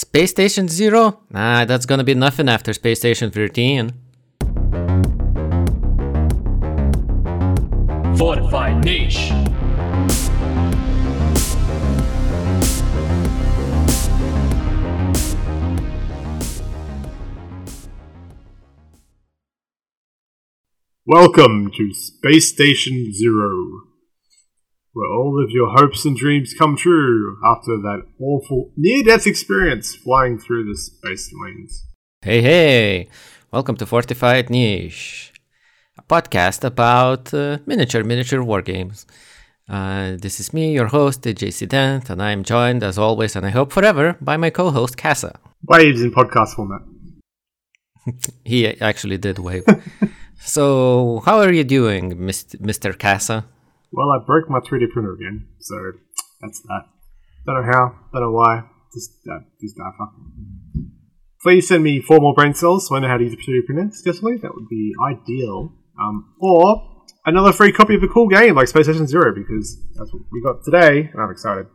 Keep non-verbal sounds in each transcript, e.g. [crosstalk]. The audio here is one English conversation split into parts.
Space Station Zero? Nah, that's gonna be nothing after Space Station 13. Fortified niche. Welcome to Space Station Zero, where all of your hopes and dreams come true after that awful near death experience flying through the space lanes. Hey, hey! Welcome to Fortified Niche, a podcast about uh, miniature, miniature war games. Uh, this is me, your host, JC Dent, and I'm joined, as always, and I hope forever, by my co host, Casa. Waves in podcast format. [laughs] He actually did wave. [laughs] so, how are you doing, Mr. Casa? Well, I broke my 3D printer again, so that's that. Don't know how, don't know why. Just, uh, just fuck. Please send me four more brain cells so I know how to use a 3D printer successfully. That would be ideal. Um, or another free copy of a cool game like Space Station Zero because that's what we got today, and I'm excited.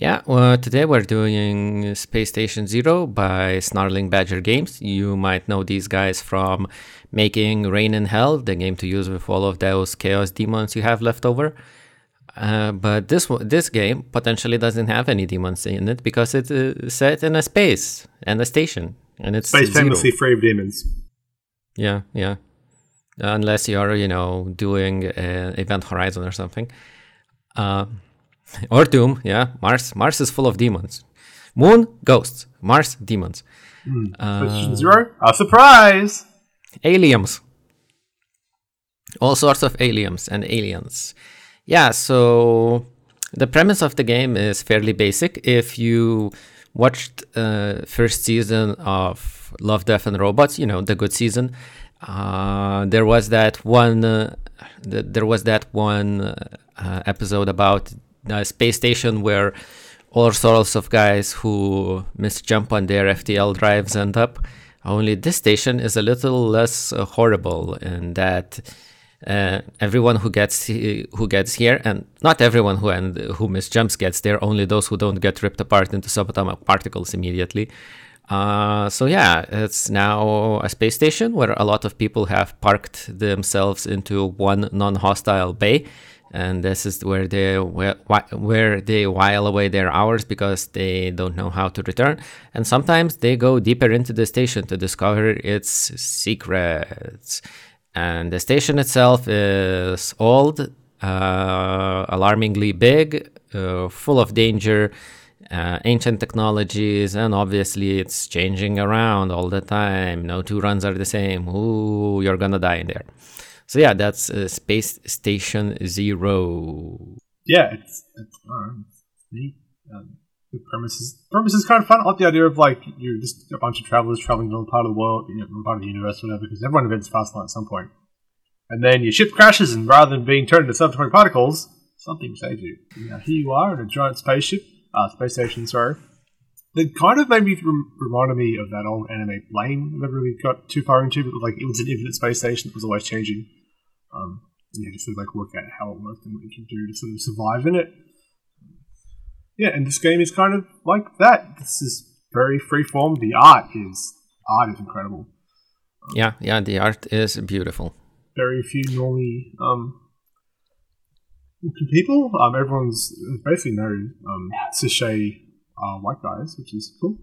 Yeah, well, today we're doing Space Station Zero by Snarling Badger Games. You might know these guys from making Reign in Hell, the game to use with all of those chaos demons you have left over. Uh, but this this game potentially doesn't have any demons in it because it's uh, set in a space and a station, and it's space zero. famously free of demons. Yeah, yeah. Unless you're, you know, doing uh, Event Horizon or something. Uh, [laughs] or Doom, yeah. Mars Mars is full of demons. Moon, ghosts. Mars, demons. Mm. Uh, Zero, a surprise! Aliens. All sorts of aliens and aliens. Yeah, so the premise of the game is fairly basic. If you watched uh, first season of Love, Death, and Robots, you know, the good season, uh, there was that one. Uh, th- there was that one uh, episode about a space station where all sorts of guys who misjump on their FTL drives end up. Only this station is a little less uh, horrible in that uh, everyone who gets who gets here, and not everyone who and who misjumps gets there. Only those who don't get ripped apart into subatomic particles immediately. Uh, so yeah, it's now a space station where a lot of people have parked themselves into one non-hostile bay, and this is where they where they while away their hours because they don't know how to return. And sometimes they go deeper into the station to discover its secrets. And the station itself is old, uh, alarmingly big, uh, full of danger uh, ancient technologies, and obviously it's changing around all the time. No two runs are the same. Ooh, you're gonna die in there. So yeah, that's uh, Space Station Zero. Yeah, it's it's, neat. Um, the premise is premise is kind of fun. I like the idea of like you're just a bunch of travelers traveling to another part of the world, you know, part of the universe, whatever. Because everyone invents fast light at some point, and then your ship crashes, and rather than being turned into subatomic particles, something saves you. Now here you are in a giant spaceship uh, space station, sorry. It kind of made me rem- reminded me of that old anime Blame. I never really got too far into, but like it was an infinite space station that was always changing. Um, and you had to sort of like work out how it worked and what you can do to sort of survive in it. Yeah, and this game is kind of like that. This is very freeform. The art is art is incredible. Um, yeah, yeah, the art is beautiful. Very few normally um, people. Um, everyone's basically no um, sachet uh, white guys, which is cool.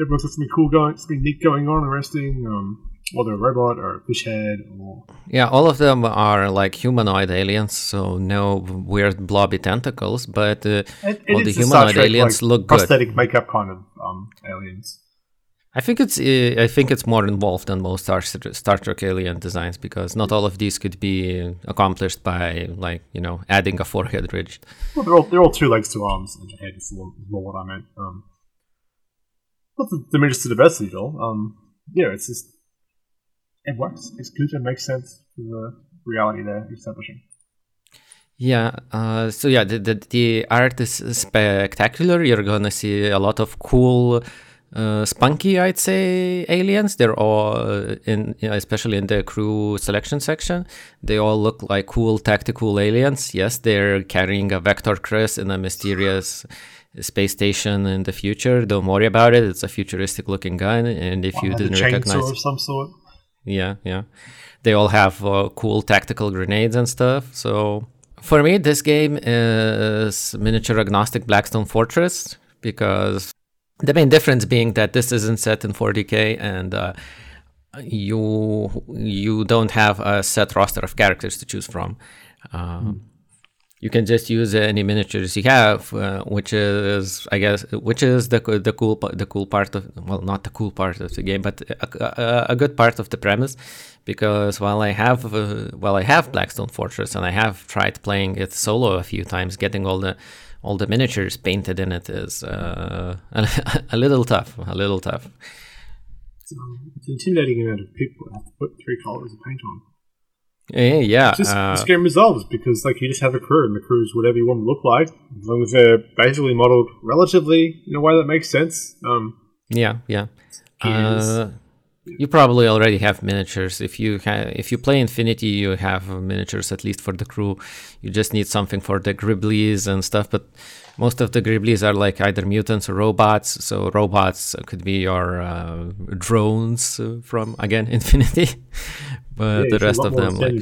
Everyone's got something cool going, something neat going on, arresting. Um, whether a robot or a fish head or yeah, all of them are like humanoid aliens, so no weird blobby tentacles, but uh, it, all the humanoid Trek, aliens like, look prosthetic good. Prosthetic makeup kind of um, aliens. I think it's uh, I think it's more involved than most Star, Star Trek alien designs because not all of these could be accomplished by like you know adding a forehead ridge. Well, they're all they're all two legs, two arms, and a head is more, more what I meant. Um, not to diminish the diversity at all. Um, yeah, it's just it works. It's good. It makes sense to the reality they're establishing. Yeah. Uh, so yeah, the, the the art is spectacular. You're gonna see a lot of cool uh, spunky, I'd say, aliens. They're all uh, in, you know, especially in the crew selection section. They all look like cool tactical aliens. Yes, they're carrying a Vector Kriss in a mysterious space station in the future. Don't worry about it. It's a futuristic looking gun, and if you didn't recognize, of some sort. Yeah, yeah, they all have uh, cool tactical grenades and stuff. So for me, this game is miniature agnostic Blackstone Fortress because the main difference being that this isn't set in 40k and uh, you you don't have a set roster of characters to choose from. Um, You can just use any miniatures you have, uh, which is, I guess, which is the the cool the cool part of well, not the cool part of the game, but a, a, a good part of the premise. Because while I have uh, while I have Blackstone Fortress and I have tried playing it solo a few times, getting all the all the miniatures painted in it is uh, a, [laughs] a little tough, a little tough. Um, it's an intimidating amount of people have to put three colors of paint on. Yeah, yeah. Just uh, this game resolves because like you just have a crew and the crew is whatever you want to look like, as long as they're basically modelled relatively in a way that makes sense. Um, Yeah, yeah. Uh, you probably already have miniatures. If you ha- if you play Infinity, you have miniatures at least for the crew. You just need something for the Griblies and stuff. But most of the Griblies are like either mutants or robots. So robots could be your uh, drones uh, from again [laughs] Infinity. But yeah, the rest of them, like,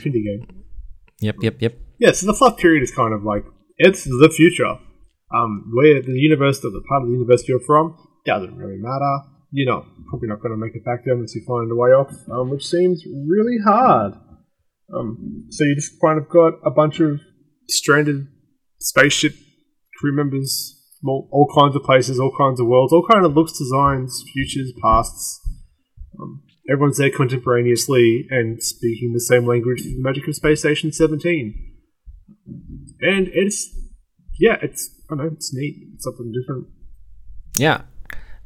yep, yep, yep. Yeah, so the fluff period is kind of like it's the future. Um, where the universe or the part of the universe you're from doesn't really matter. You're not probably not going to make it back there unless you find a way off, um, which seems really hard. Um, so you just kind of got a bunch of stranded spaceship crew members, from all, all kinds of places, all kinds of worlds, all kind of looks, designs, futures, pasts. Um, everyone's there contemporaneously and speaking the same language as the magic of Space Station 17 and it's yeah, it's I don't know, it's neat. It's something different. Yeah.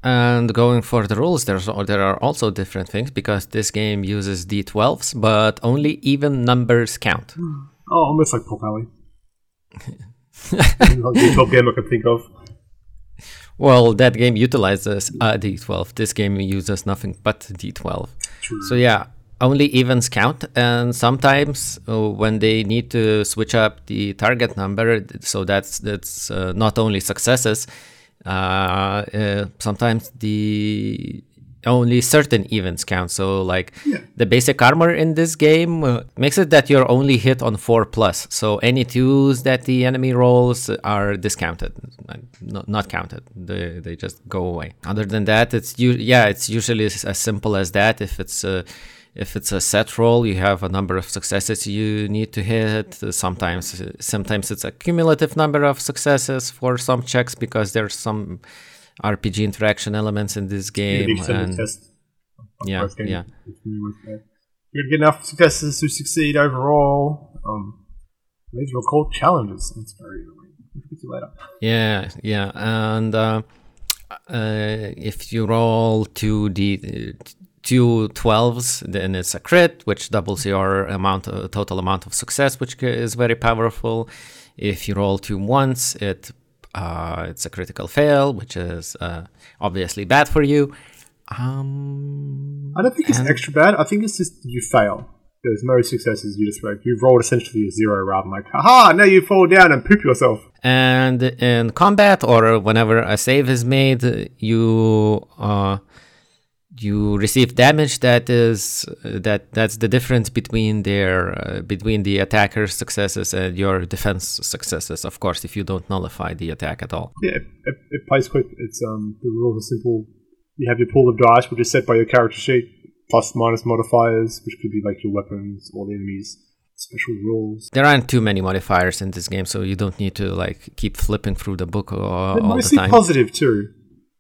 And going for the rules, there's there are also different things because this game uses d12s, but only even numbers count. Oh, almost like Pulp Alley. [laughs] like the top game I can think of. Well, that game utilizes a d12. This game uses nothing but d12. True. So yeah, only evens count, and sometimes uh, when they need to switch up the target number, so that's that's uh, not only successes. Uh, uh, sometimes the only certain events count. So like Yeah. the basic armor in this game uh, makes it that you're only hit on four plus. So any twos that the enemy rolls are discounted, not, not counted. They they just go away. Other than that, it's u- yeah, it's usually as simple as that. If it's a if it's a set roll, you have a number of successes you need to hit. Sometimes, sometimes it's a cumulative number of successes for some checks because there's some RPG interaction elements in this game. gonna be extended and- test. Yeah, games. yeah. Gonna get enough successes to succeed overall. Um, these are called challenges. It's very annoying. We'll get to later. Yeah, yeah, and uh, uh, if you roll two d two 12s, then it's a crit, which doubles your amount, uh, total amount of success, which is very powerful. If you roll two ones, it uh, it's a critical fail, which is uh, obviously bad for you. Um, I don't think it's extra bad. I think it's just you fail. There's no successes. You just like you've rolled essentially a zero rather than like, haha, now you fall down and poop yourself. and in combat or whenever a save is made you uh, you receive damage that is that that's the difference between their uh, between the attacker's successes and your defense successes of course if you don't nullify the attack at all Yeah, it, it, it plays quick. It's um the rules are simple. You have your pool of dice, which is set by your character sheet, plus minus modifiers, which could be like your weapons or the enemies special rules. there aren't too many modifiers in this game so you don't need to like keep flipping through the book all, all the time positive too.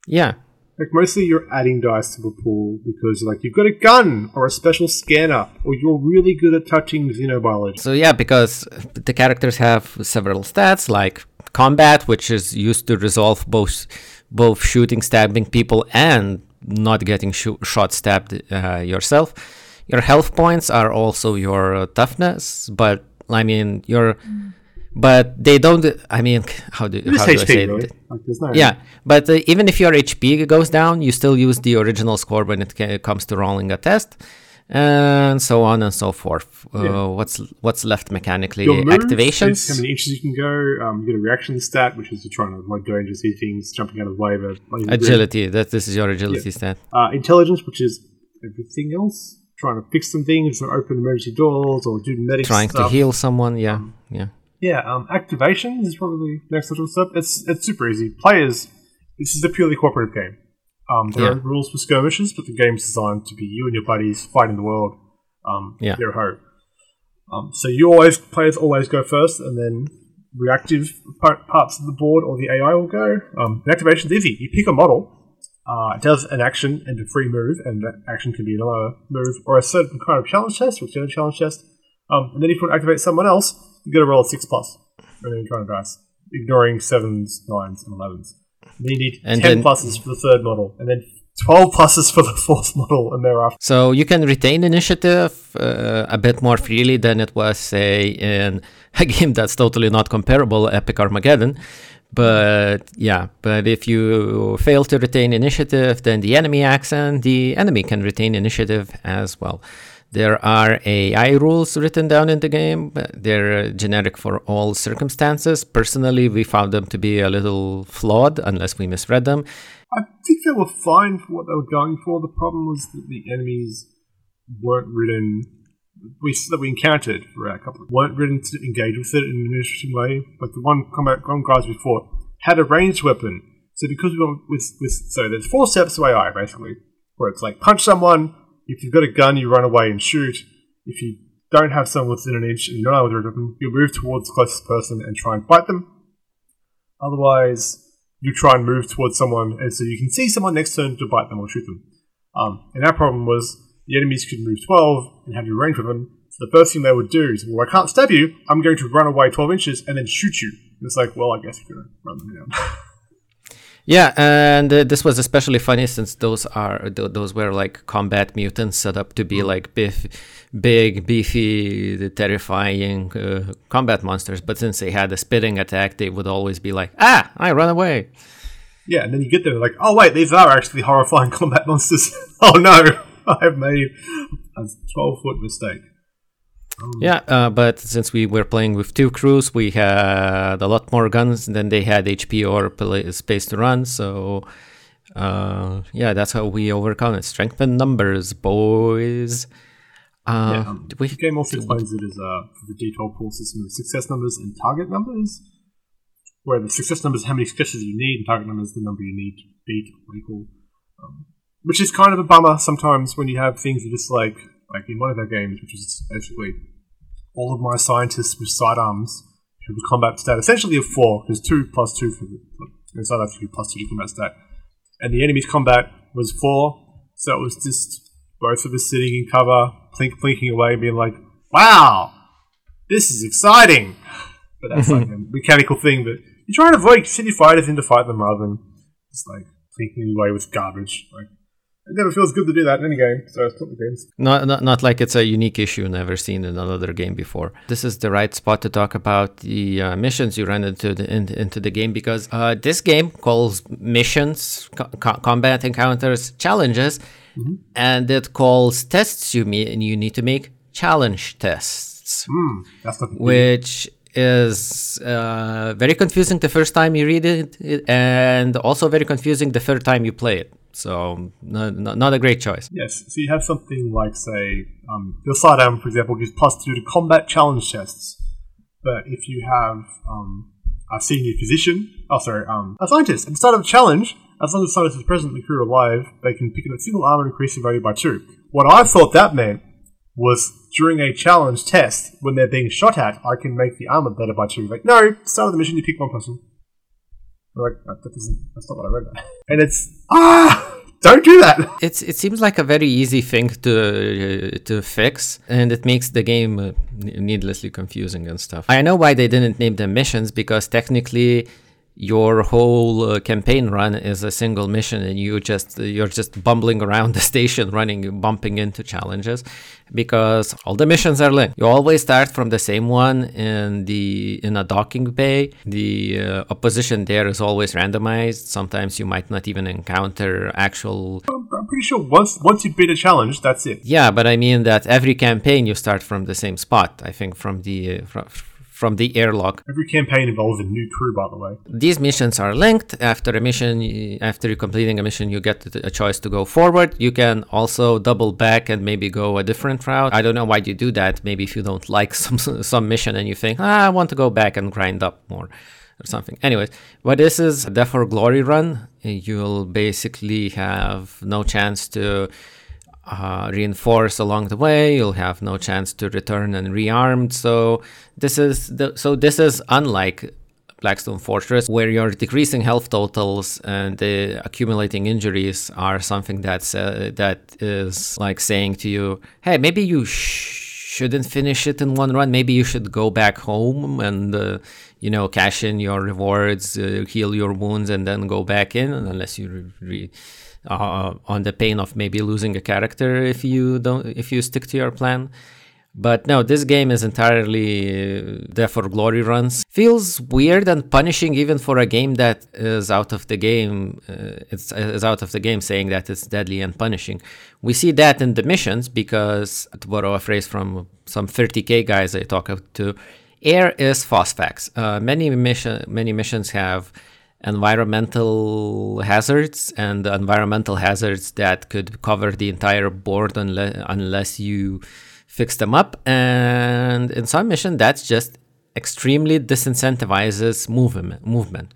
yeah Like mostly you're adding dice to the pool because like you've got a gun or a special scanner or you're really good at touching xenobiology. So yeah, because the characters have several stats like combat, which is used to resolve both both shooting, stabbing people, and not getting shoo- shot, stabbed uh, yourself. Your health points are also your uh, toughness, but I mean your, but they don't. I mean, how do how do I say it? Like no Yeah, but uh, even if your HP goes down, you still use the original score when it ca- comes to rolling a test. and so on and so forth. Uh, Yeah. What's what's left mechanically? Your Activations. how many inches you can go. Um, you get a reaction stat, which is you're trying to avoid danger, see things, jumping out of the way. But like, Agility. That this is your agility stat. Uh, intelligence, which is everything else. Trying to fix some things, or open emergency doors, or do medic Trying stuff. to heal someone. Yeah, yeah. Yeah, um, activation is probably the next little step. It's it's super easy. Players, this is a purely cooperative game. Um, there Yeah. are rules for skirmishes, but the game's designed to be you and your buddies fighting the world. Um, Yeah. Zero hope. Um, so you always players always go first, and then reactive par- parts of the board or the AI will go. Um, the activation's easy. You pick a model. Uh, it does an action and a free move, and that action can be another move or a certain kind of challenge test, which is a challenge test. Um, and then if you want to activate someone else, you got to roll a six plus, and then try and dice, ignoring sevens, nines, and elevens. And then you need And ten then- pluses for the third model, and then twelve pluses for the [laughs] fourth model, and thereafter. So you can retain initiative uh, a bit more freely than it was, say, in a [laughs] game that's totally not comparable, Epic Armageddon. But yeah, but if you fail to retain initiative, then the enemy acts and the enemy can retain initiative as well. There are AI rules written down in the game. They're uh, generic for all circumstances. Personally, we found them to be a little flawed unless we misread them. I think they were fine for what they were going for. The problem was that the enemies weren't written. We that we encountered for a couple weren't written to engage with it in an interesting way. Like the one combat one guys we fought had a ranged weapon. So because we went with with so there's four steps to AI basically, where it's like punch someone. If you've got a gun, you run away and shoot. If you don't have someone within an inch and you don't know what weapon, you move towards the closest person and try and bite them. Otherwise, you try and move towards someone, and so you can see someone next turn to bite them or shoot them. Um, and our problem was the enemies could move 12 and have your range with them. So the first thing they would do is, well, I can't stab you. I'm going to run away 12 inches and then shoot you. And it's like, well, I guess you're going to run them down. [laughs] Yeah, and uh, this was especially funny since those are th- those were like combat mutants set up to be like biff, big, beefy, terrifying uh, combat monsters. But since they had a spitting attack, they would always be like, "Ah, I run away." yeah, and then you get there, like, oh wait, these are actually horrifying [laughs] combat monsters. [laughs] oh no, [laughs] I've made a 12 foot mistake. Yeah, uh, but since we were playing with two crews, we had a lot more guns than they had HP or space to run. So, uh, yeah, that's how we overcome it. Strength in numbers, boys. Uh, Yeah, um, we- the game also explains it as uh, the D12 pool system of success numbers and target numbers, where the success numbers how many successes you need, and target numbers the number you need to beat or equal. Um, which is kind of a bummer sometimes when you have things that just like like in one of our games, which is basically all of my scientists with sidearms who have a combat stat essentially of four, because two plus two for the and sidearms two plus two to combat stat, and the enemy's combat was four, so it was just both of us sitting in cover, plink plinking away, being like, "Wow, this is exciting." But that's like [laughs] a mechanical thing that you try and avoid. Your fighters in to fight them rather than just like plinking away with garbage. Like it never feels good to do that in any game. So it's totally games. Not, not not like it's a unique issue never seen in another game before. This is the right spot to talk about the uh, missions you run into the in, into the game because uh, this game calls missions, co- co- combat encounters, challenges, and it calls tests you mean you need to make challenge tests, not which is uh, very confusing the first time you read it, and also very confusing the third time you play it. So not, not, not a great choice. Yes, so you have something like, say, um, your sidearm, for example, gives plus two to combat challenge tests. But if you have um, a senior physician, oh sorry, um, a scientist, at the start of a challenge, as long as the scientist is present and the crew alive, they can pick up a single armor and increase the value by two. What I thought that meant was during a challenge test, when they're being shot at, I can make the armor better by two. Like, no, start of the mission, you pick one person. Like, that doesn't, that's not what I read. And it's, ah, don't do that. It's it seems like a very easy thing to uh, to fix, and it makes the game uh, needlessly confusing and stuff. I know why they didn't name them missions because technically your whole uh, campaign run is a single mission and you just you're just bumbling around [laughs] the station running bumping into challenges because all the missions are linked. You always start from the same one in the in a docking bay. The uh, opposition there is always randomized. Sometimes you might not even encounter actual I'm, pretty sure once once you beat a challenge that's it. Yeah but i mean that every campaign you start from the same spot i think from the uh, from, from the airlock. Every campaign involves a new crew, by the way. These missions are linked. After a mission, after you're completing a mission, you get a choice to go forward. You can also double back and maybe go a different route. I don't know why you do that. Maybe if you don't [laughs] like some some mission and you think, ah, I want to go back and grind up more or something. Anyways, but this is a Death or Glory run. You'll basically have no chance to uh, reinforce along the way. You'll have no chance to return and rearmed. So this is the, so this is unlike Blackstone Fortress, where your decreasing health totals and the accumulating injuries are something that's uh, that is like saying to you, "Hey, maybe you sh- shouldn't finish it in one run. Maybe you should go back home and uh, you know cash in your rewards, uh, heal your wounds, and then go back in, unless you." Re- uh, on the pain of maybe losing a character if you don't if you stick to your plan. But no, this game is entirely uh, there for glory runs. Feels weird and punishing even for a game that is out of the game. Uh, it's is out of the game, saying that it's deadly and punishing. We see that in the missions because, to borrow a phrase from some 30k guys I talk to, air is phosphex. Uh, many mission many missions have environmental hazards and environmental hazards that could cover the entire board unless, unless you fix them up. And in some mission, that's just extremely disincentivizes movement. Movement.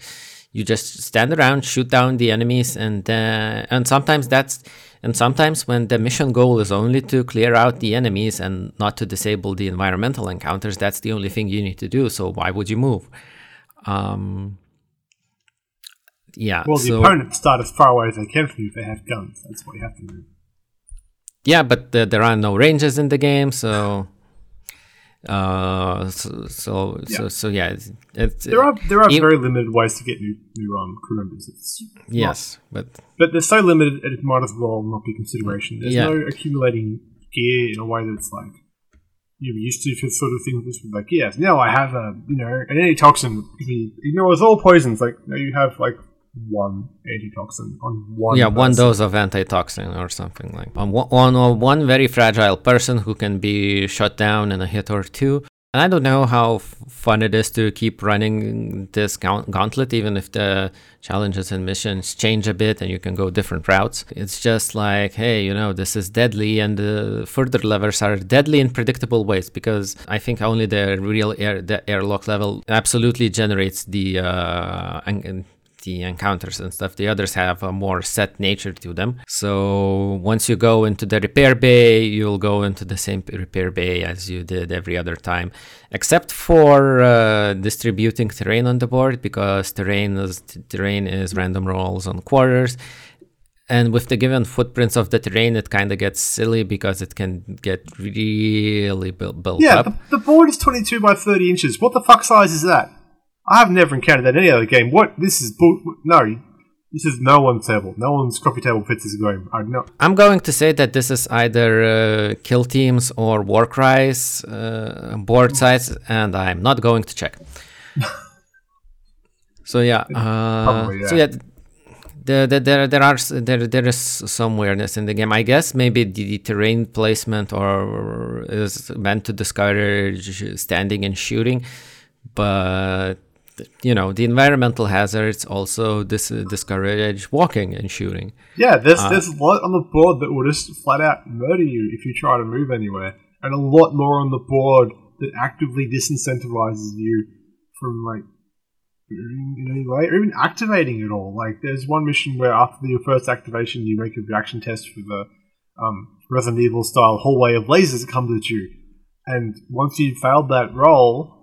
You just stand around, shoot down the enemies, and uh, and sometimes that's and sometimes when the mission goal is only to clear out the enemies and not to disable the environmental encounters, that's the only thing you need to do. So why would you move? Um, yeah. Well, the so, opponents start as far away as they can from you if they have guns. That's what you have to do. Yeah, but the, there are no ranges in the game, so. Uh, so so Yeah. so, so yeah, it's, it's There are there are e- very limited ways to get new new um, crew members. It's yes, but but they're so limited it might as well not be consideration. There's Yeah. no accumulating gear in a way that's like you're used to for sort of things. This like yes, now I have a you know an antitoxin. You know, it's all poisons. Like now you have like one antitoxin on one. yeah, one dose of antitoxin or something like on one, on on one very fragile person who can be shut down in a hit or two. And I don't know how f- fun it is to keep running this gauntlet, even if the challenges and missions change a bit and you can go different routes. It's just like, hey, you know, this is deadly, and the further levels are deadly in predictable ways because I think only the real air the airlock level absolutely generates the uh, the encounters and stuff. The others have a more set nature to them. So once you go into the repair bay, you'll go into the same repair bay as you did every other time, except for uh, distributing terrain on the board because terrain is terrain is random rolls on quarters. And with the given footprints of the terrain, it kind of gets silly because it can get really built, built Yeah, up. the, the board is 22 by 30 inches. What the fuck size is that? I have never encountered that in any other game. What? This is. No, this is no one's table. No one's coffee table fits this game. I know. I'm going to say that this is either uh, Kill Teams or Warcry's uh, board size, and I'm not going to check. [laughs] so yeah, uh, Probably, so yeah. yeah, the, the, there there are there there is some weirdness in the game. I guess maybe the, the terrain placement or is meant to discourage standing and shooting, but you know the environmental hazards also dis- discourage walking and shooting. Yeah, there's Uh, there's a lot on the board that will just flat out murder you if you try to move anywhere, and a lot more on the board that actively disincentivizes you from like moving in any way or even activating it all. Like there's one mission where after your first activation, you make a reaction test for the um, Resident Evil style hallway of lasers that comes at you, and once you've failed that roll,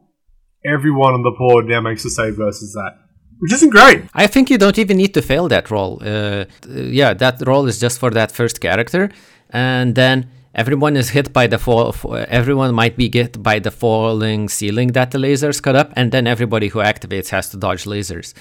everyone on the board now makes a save versus that, which isn't great. I think you don't even need to fail that roll. Uh, yeah, that roll is just for that first character, and then everyone is hit by the fall. Everyone might be hit by the falling ceiling that the lasers cut up, and then everybody who activates has to dodge lasers.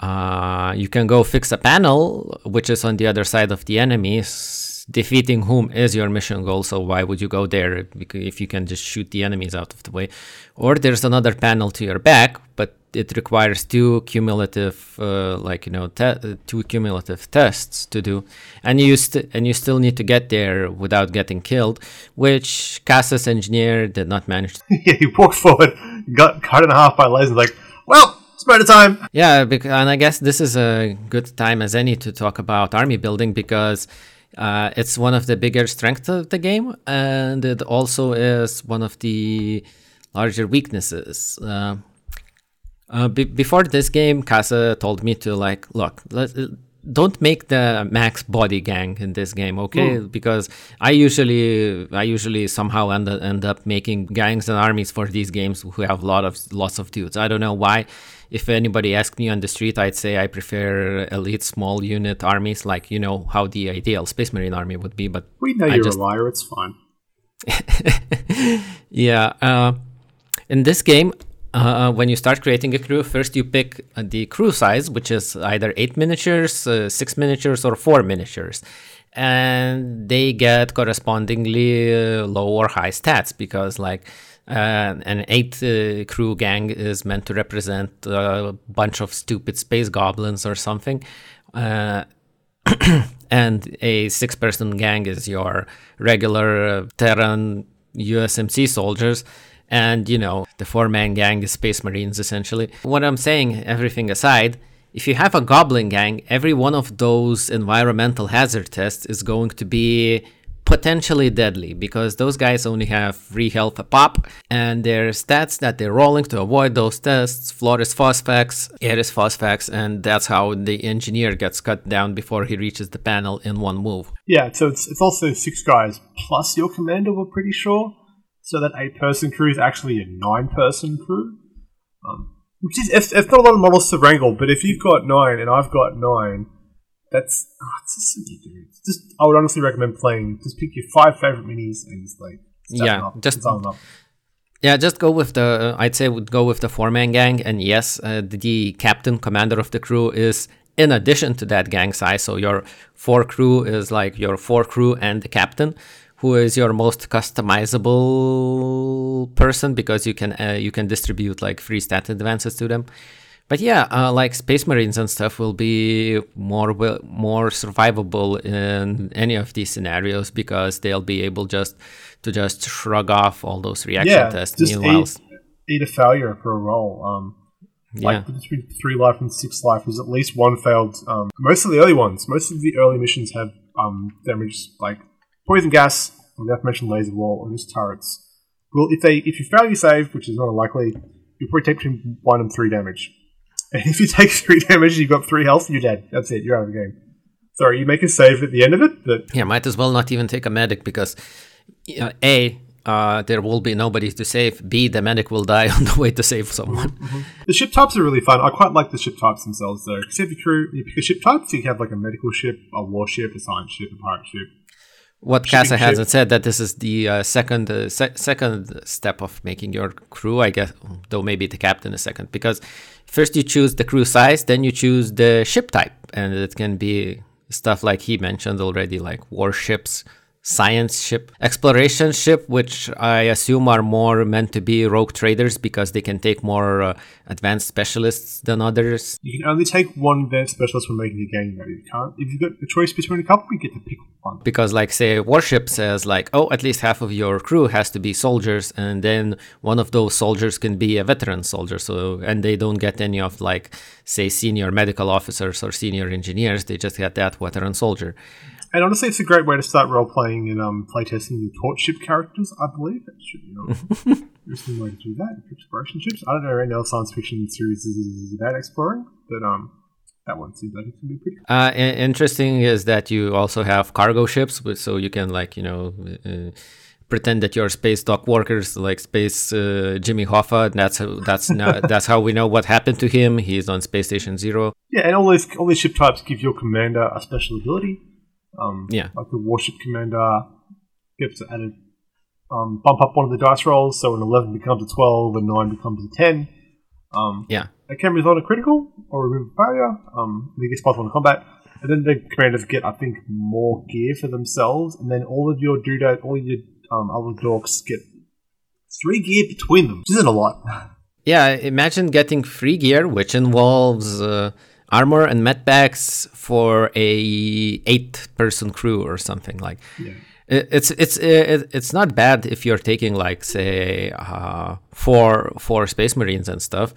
Uh, you can go fix a panel, which is on the other side of the enemies. Defeating whom is your mission goal, so why would you go there if you can just shoot the enemies out of the way? Or there's another panel to your back, but it requires two cumulative, uh, like you know, te- two cumulative tests to do, and you st- and you still need to get there without getting killed, which Casa's engineer did not manage. [laughs] yeah, he walked forward, got cut in half by lasers, like, well, Spider time. Yeah, because, and I guess this is a good time as any to talk about army building because uh, it's one of the bigger strengths of the game, and it also is one of the larger weaknesses. Uh, uh, be- before this game, Casa told me to like, look, let, don't make the max body gang in this game, okay? Mm. Because I usually, I usually somehow end up, end up making gangs and armies for these games who have a lot of lots of dudes. I don't know why if anybody asked me on the street, I'd say I prefer elite small unit armies, like you know how the ideal Space Marine army would be. But we know I you're just... a liar. It's fine. [laughs] yeah. Uh, in this game, uh, when you start creating a crew, first you pick the crew size, which is either eight miniatures, uh, six miniatures, or four miniatures. And they get correspondingly uh, low or high stats because, like, uh, an eight uh, crew gang is meant to represent a bunch of stupid space goblins or something. Uh, [clears throat] and a six person gang is your regular uh, Terran USMC soldiers. And, you know, the four man gang is Space Marines essentially. What I'm saying, everything aside, if you have a goblin gang, every one of those environmental hazard tests is going to be potentially deadly because those guys only have free health a pop and their stats that they're rolling to avoid those tests floor is phosphex air is phosphex and that's how the engineer gets cut down before he reaches the panel in one move. Yeah so it's, it's also six guys plus your commander we're pretty sure so that eight person crew is actually a nine person crew. Um, which is it's, it's not a lot of models to wrangle but if you've got nine and i've got nine that's oh, it's just silly, dude. Just I would honestly recommend playing. Just pick your five favorite minis and just like yeah, just yeah, just go with the. Uh, I'd say would go with the four man gang, and yes, uh, the captain commander of the crew is in addition to that gang size. So your four crew is like your four crew and the captain, who is your most customizable person because you can uh, you can distribute like free stat advances to them. But yeah, uh, like Space Marines and stuff will be more more survivable in any of these scenarios because they'll be able just to just shrug off all those reaction yeah, tests. Just Meanwhile, eat, a failure for a roll. Um, like yeah. between three life and six life, there's at least one failed. Um, most of the early ones, most of the early missions have um, damage like poison gas, or the aforementioned laser wall, or just turrets. Well, if they if you fail your save, which is not unlikely, you probably take between one and three damage. And [laughs] if you take three damage, you've got three health, you're dead. That's it. You're out of the game. Sorry, you make a save at the end of it, but yeah, might as well not even take a medic because a uh, there will be nobody to save. B the medic will die [laughs] on the way to save someone. Mm-hmm. [laughs] The ship types are really fun. I quite like the ship types themselves though. Because if you crew, you pick a ship type, so you have like a medical ship, a warship, a science ship, a pirate ship. What Casa hasn't said that this is the uh, second uh, se- second step of making your crew, I guess, though maybe the captain is second. Because first you choose the crew size, then you choose the ship type, and it can be stuff like he mentioned already, like warships, science ship, exploration ship, which I assume are more meant to be rogue traders because they can take more uh, advanced specialists than others. You can only take one advanced specialist when making a game, though. You can't. If you've got a choice between a couple, you get to pick one. Because, like, say, warship says, like, oh, at least half of your crew has to be soldiers, and then one of those soldiers can be a veteran soldier. So, and they don't get any of, like, say, senior medical officers or senior engineers. They just get that veteran soldier. And honestly, it's a great way to start role playing and um, playtesting your torch ship characters. I believe that should be an [laughs] interesting way to do that. Exploration ships. I don't know any other science fiction series is about exploring, but um, that one seems like it can be pretty. Uh, interesting is that you also have cargo ships, so you can like you know. Uh, pretend that you're space dock workers like space uh, Jimmy Hoffa. And That's how, that's [laughs] that's how we know what happened to him. He's on space station zero. Yeah, and all these all these ship types give your commander a special ability. Um, yeah. Like the warship commander gets to added, um, bump up one of the dice rolls, so an 11 becomes a 12 and 9 becomes a 10. Um, yeah. It can resolve a critical or remove a failure. Um, they get possible in combat. And then the commanders get, I think, more gear for themselves. And then all of your doodad, all your um, other dorks get three gear between them, which isn't a lot. [laughs] Yeah, imagine getting free gear, which involves uh, armor and medpacks for a eight-person crew or something like. Yeah. It's it's it's not bad if you're taking like say uh, four four space marines and stuff.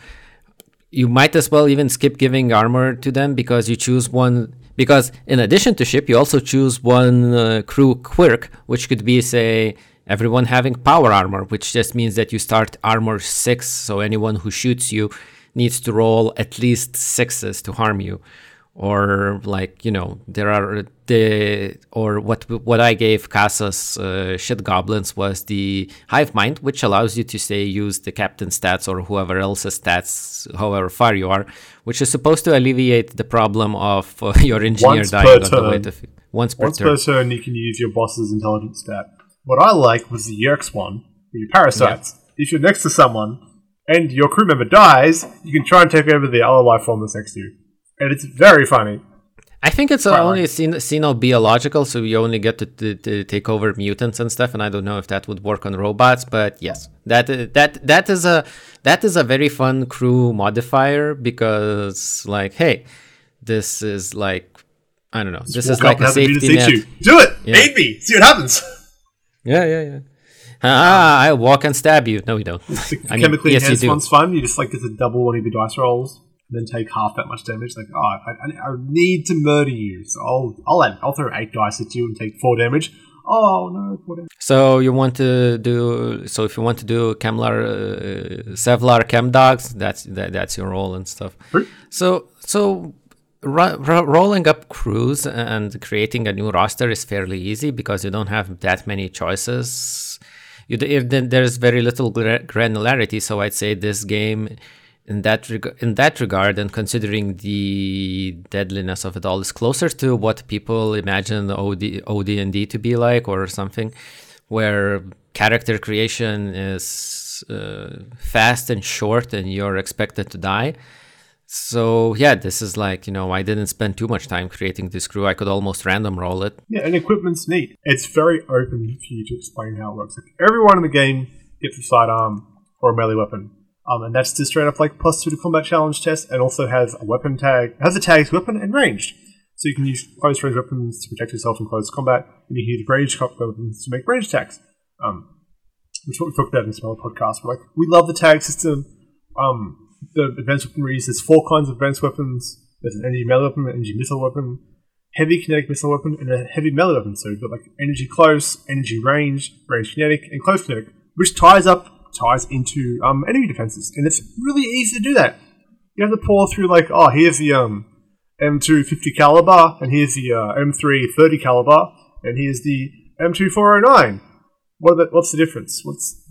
You might as well even skip giving armor to them because you choose one. Because in addition to ship, you also choose one uh, crew quirk, which could be say everyone having power armor, which just means that you start armor six, so anyone who shoots you needs to roll at least sixes to harm you. Or like you know, there are the or what what I gave Casa's uh, shit goblins was the hive mind, which allows you to say use the captain stats or whoever else's stats, however far you are, which is supposed to alleviate the problem of uh, [laughs] your engineer Once dying per on the way turn. to f- once per Once turn. per turn, you can use your boss's intelligence stat. What I like was the Yerkes one, your parasites. If you're next to someone and your crew member dies, you can try and take over the other life form that's next to you. And it's very funny. I think it's uh, Quite only xeno- xenobiological, so you only get to, to, to take over mutants and stuff. And I don't know if that would work on robots, but yes, that that that is a that is a very fun crew modifier because, like, hey, this is like I don't know, this is like a safety net. you. Do it! Yeah. Aid me! See what happens! [laughs] Yeah, yeah, yeah. Ah, I walk and stab you. No, we don't. I mean, chemically yes, you enhanced do. one's fun. You just like get to double one of your dice rolls and then take half that much damage. Like, oh, I, I, I need to murder you, so I'll I'll add, I'll throw eight dice at you and take four damage. Oh no, four damage. So you want to do so if you want to do Kemlar uh, Savlar Chem Dogs, that's that, that's your role and stuff. Right. So so ro- ro- rolling up crews and creating a new roster is fairly easy because you don't have that many choices. D- there's very little granularity, so I'd say this game in that reg- in that regard and considering the deadliness of it all is closer to what people imagine OD OD&D to be like or something where character creation is uh, fast and short and you're expected to die so yeah this is like you know i didn't spend too much time creating this crew i could almost random roll it Yeah, and equipment's neat. It's very open for you to explain how it works. Like everyone in the game gets a sidearm or a melee weapon. Um, and that's just straight up like plus two to combat challenge test, and also has a weapon tag. Has the tags weapon and ranged, so you can use close range weapons to protect yourself in close combat, and you can use ranged co- weapons to make range attacks. Um, which we talked about in some other podcast. But like, we love the tag system. Um, the advanced weaponries. There's four kinds of advanced weapons. There's an energy melee weapon, an energy missile weapon, heavy kinetic missile weapon, and a heavy melee weapon. So you've got like energy close, energy range, range kinetic, and close kinetic, which ties up ties into um, enemy defenses, and it's really easy to do that. You have to pour through like, oh, here's the um, M250 caliber, and here's the uh, M330 caliber, and here's the M2 409. What the, what's the difference? What's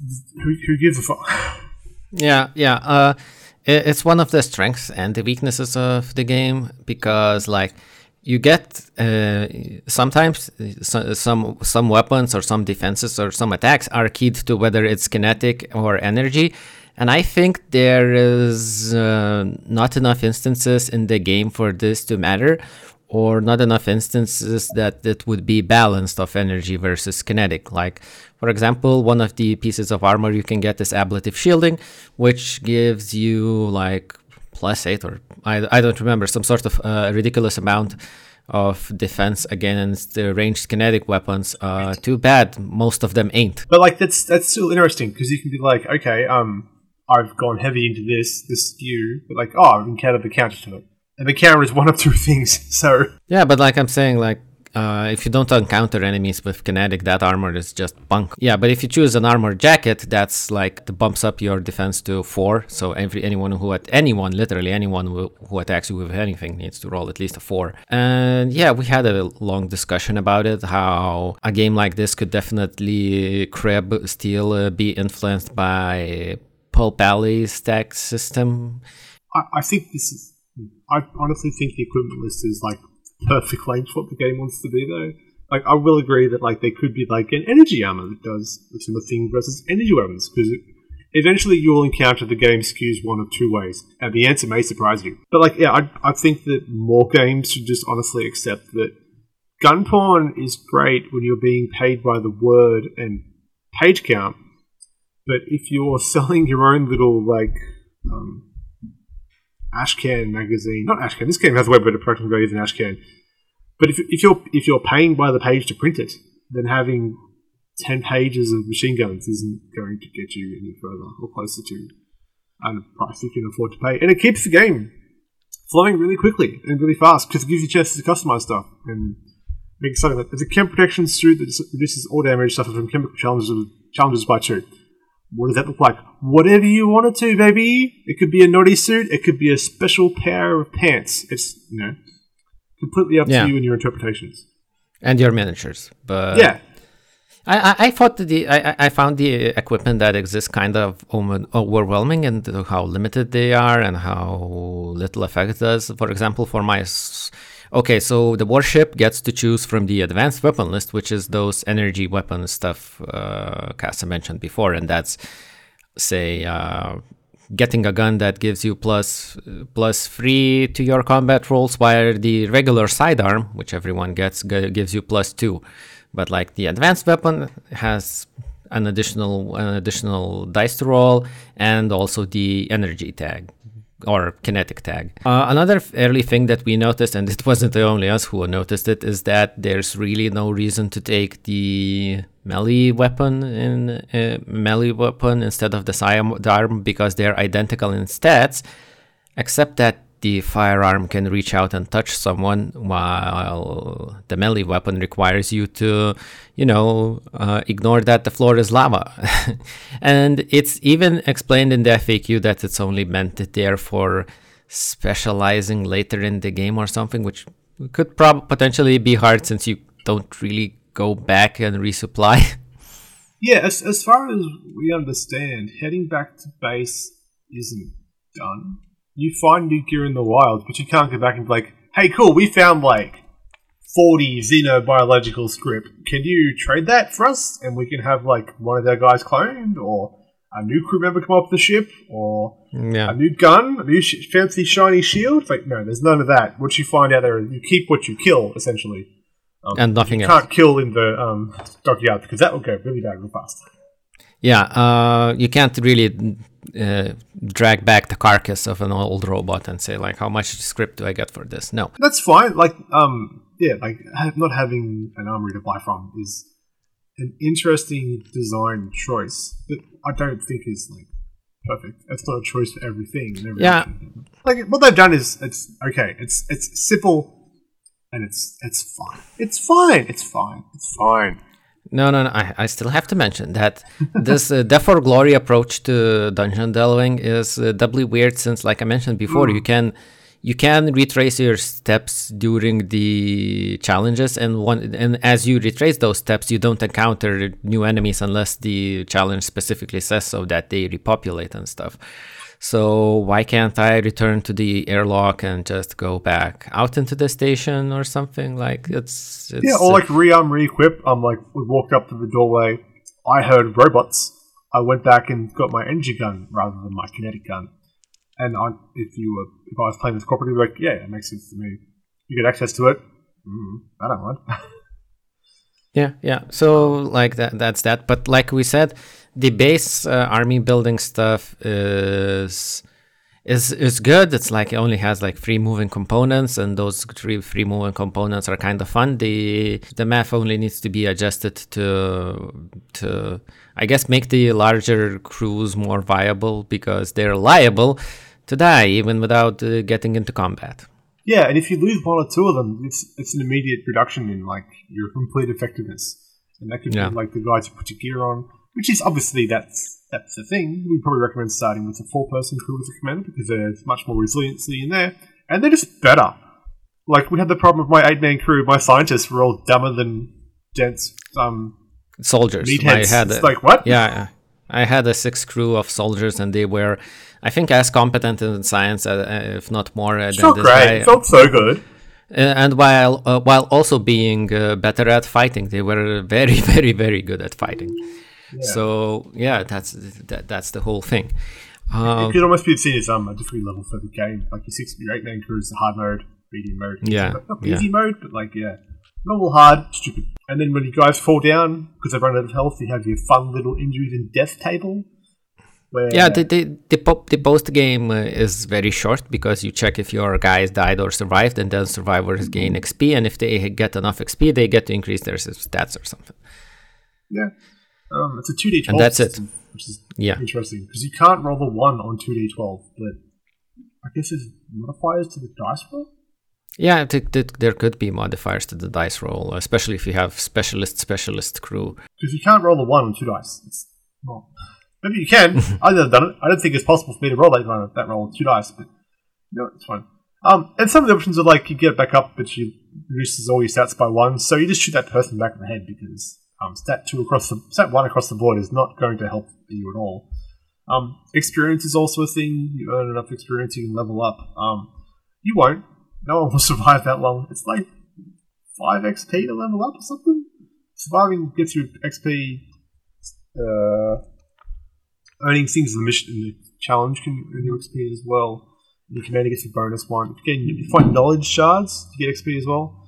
who, who gives a fuck? [laughs] Yeah, yeah. Uh, it's one of the strengths and the weaknesses of the game because, like, you get uh, sometimes so- some some weapons or some defenses or some attacks are keyed to whether it's kinetic or energy, and I think there is uh, not enough instances in the game for this to matter. Or not enough instances that it would be balanced of energy versus kinetic. Like, for example, one of the pieces of armor you can get is ablative shielding, which gives you like plus eight or I, I don't remember some sort of uh, ridiculous amount of defense against the ranged kinetic weapons. Uh, too bad most of them ain't. But like that's that's still interesting because you can be like, okay, um, I've gone heavy into this this skew, but like, oh, I've encountered the counter to it, and the camera is one of two things. [laughs] So Yeah, but like I'm saying, like uh, if you don't encounter enemies with kinetic, that armor is just bunk. Yeah, but if you choose an armor jacket, that's like it bumps up your defense to four. So every anyone who at anyone, literally anyone who, who attacks you with anything needs to roll at least a four. And yeah, we had a long discussion about it. How a game like this could definitely crib still uh, be influenced by Pulp Alley's stack system. I, I think this is. I honestly think the equipment list is like perfect length for what the game wants to be, though. Like, I will agree that like there could be like an energy armor that does a similar thing versus energy weapons because eventually you'll encounter the game skews one of two ways, and the answer may surprise you. But like, yeah, I, I think that more games should just honestly accept that gun porn is great when you're being paid by the word and page count, but if you're [laughs] selling your own little like um, Ashcan magazine, not Ashcan, this game has a way better production value than Ashcan. But if, if you're if you're paying by the page to print it, then having ten pages of machine guns isn't going to get you any further or closer to a price you can afford to pay. And it keeps the game flowing really quickly and really fast because it gives you chances to customize stuff and make something like a chem protection suit that reduces all damage suffered from chemical challenges challenges by two. What does that look like? Whatever you want it to, baby. It could be a naughty suit. It could be a special pair of pants. It's you know completely up Yeah. to you and your interpretations. and your miniatures. But yeah, I, I, thought that the I, I- found the equipment that exists kind of over- overwhelming and how limited they are and how little effect it does. For example, for my okay, so the warship gets to choose from the advanced weapon list, which is those energy weapon stuff uh, Casa mentioned before, and that's say uh, getting a gun that gives you plus plus three to your combat rolls, while the regular sidearm, which everyone gets, g- gives you plus two. But like the advanced weapon has an additional an additional dice to roll, and also the energy tag or kinetic tag. Uh, another early thing that we noticed, and it [laughs] wasn't the only us who noticed it, is that there's really no reason to take the melee weapon in uh, melee weapon instead of the sidearm because they're identical in stats, except that the firearm can reach out and touch someone while the melee weapon requires you to you know uh, ignore that the floor is lava [laughs] and it's even explained in the faq that it's only meant there for specializing later in the game or something which could prob- potentially be hard since you don't really go back and resupply [laughs] yeah. As as far as we understand, heading back to base isn't done. You find new gear in the wild, but you can't go back and be like, "Hey, cool, we found like." 40 xenobiological script. Can you trade that for us? And we can have like one of their guys cloned, or a new crew member come off the ship, or yeah a new gun, a new sh- fancy shiny shield. It's like, no, there's none of that. What you find out there, you keep what you kill, essentially. Um, and nothing else. you else can't kill in the um, dockyard because that will go really bad real fast. Yeah, uh, you can't really uh, drag back the carcass of an old robot and say like, how much script do I get for this? No. That's fine. Like, um, yeah, like ha- not having an armory to buy from is an interesting design choice that I don't think is like perfect. It's not a choice for everything. And every Yeah. Like what they've done is it's okay. It's it's simple and it's it's fine. It's fine. It's fine. It's fine. No, no, no. I, I still have to mention that this uh, Death for Glory approach to dungeon delving is uh, doubly weird since, like I mentioned before, you can you can retrace your steps during the challenges, and one and as you retrace those steps, you don't encounter new enemies unless the challenge specifically says so that they repopulate and stuff. So why can't I return to the airlock and just go back out into the station or something like it's, it's Yeah, or like rearm, re-equip. I'm like, we walked up to the doorway. I heard robots. I went back and got my energy gun rather than my kinetic gun. And I, if you were, if I was playing this cooperative, like, yeah, it makes sense to me. You get access to it. Mm, I don't mind. [laughs] Yeah, yeah. So like that that's that. But like we said, the base uh, army building stuff is is is good. It's like it only has like three moving components, and those three three moving components are kind of fun. The the math only needs to be adjusted to to I guess make the larger crews more viable because they're liable to die even without uh, getting into combat. yeah, and if you lose one or two of them, it's it's an immediate reduction in like your complete effectiveness, and that could Yeah. be like the guys who put your gear on, which is obviously that's that's the thing. We probably recommend starting with a four-person crew as a commander because there's much more resiliency in there, and they're just better. Like we had the problem with my eight-man crew. My scientists were all dumber than dense um, Soldiers. I had a- like what? Yeah, I had a six crew of soldiers, and they were, I think, as competent in science, uh, uh, if not more, uh, It's than not this great. guy. It felt so good. Uh, and while uh, while also being uh, better at fighting, they were very, [laughs] very, very good at fighting. So yeah, that's that, that's the whole thing. it Um, could almost be seen as um, a different level for the game. Like your six, your eight man crew is the hard mode, medium mode, Yeah, Not- not yeah. easy mode, but like yeah, normal, hard, stupid. And then when you guys fall down because they run out of health, you have your fun little injuries and death table. Where yeah, the the the, po- the post game uh, is very short because you check if your guys died or survived, and then survivors gain XP, and if they get enough XP, they get to increase their stats or something. yeah, um, it's a two d twelve, And that's it. which is Yeah. interesting because you can't roll the one on two d twelve, but I guess there's modifiers to the dice roll. Yeah, th- th- there could be modifiers to the dice roll, especially if you have specialist specialist crew. Because you can't roll the one on two dice. It's not. Maybe you can. [laughs] I've never done it. I don't think it's possible for me to roll that, that roll with two dice, but no, it's fine. Um, and some of the options are like you get it back up, but you reduces all your stats by one, so you just shoot that person back in the head because um, stat two across the stat one across the board is not going to help you at all. Um, experience is also a thing. You earn enough experience, you can level up. Um, you won't. No one [laughs] will survive that long. It's like five XP to level up or something. Surviving gets you XP. Uh, earning things in the mission in the challenge can earn you XP as well. Your commander gets a bonus one. Again, you find knowledge shards to get XP as well.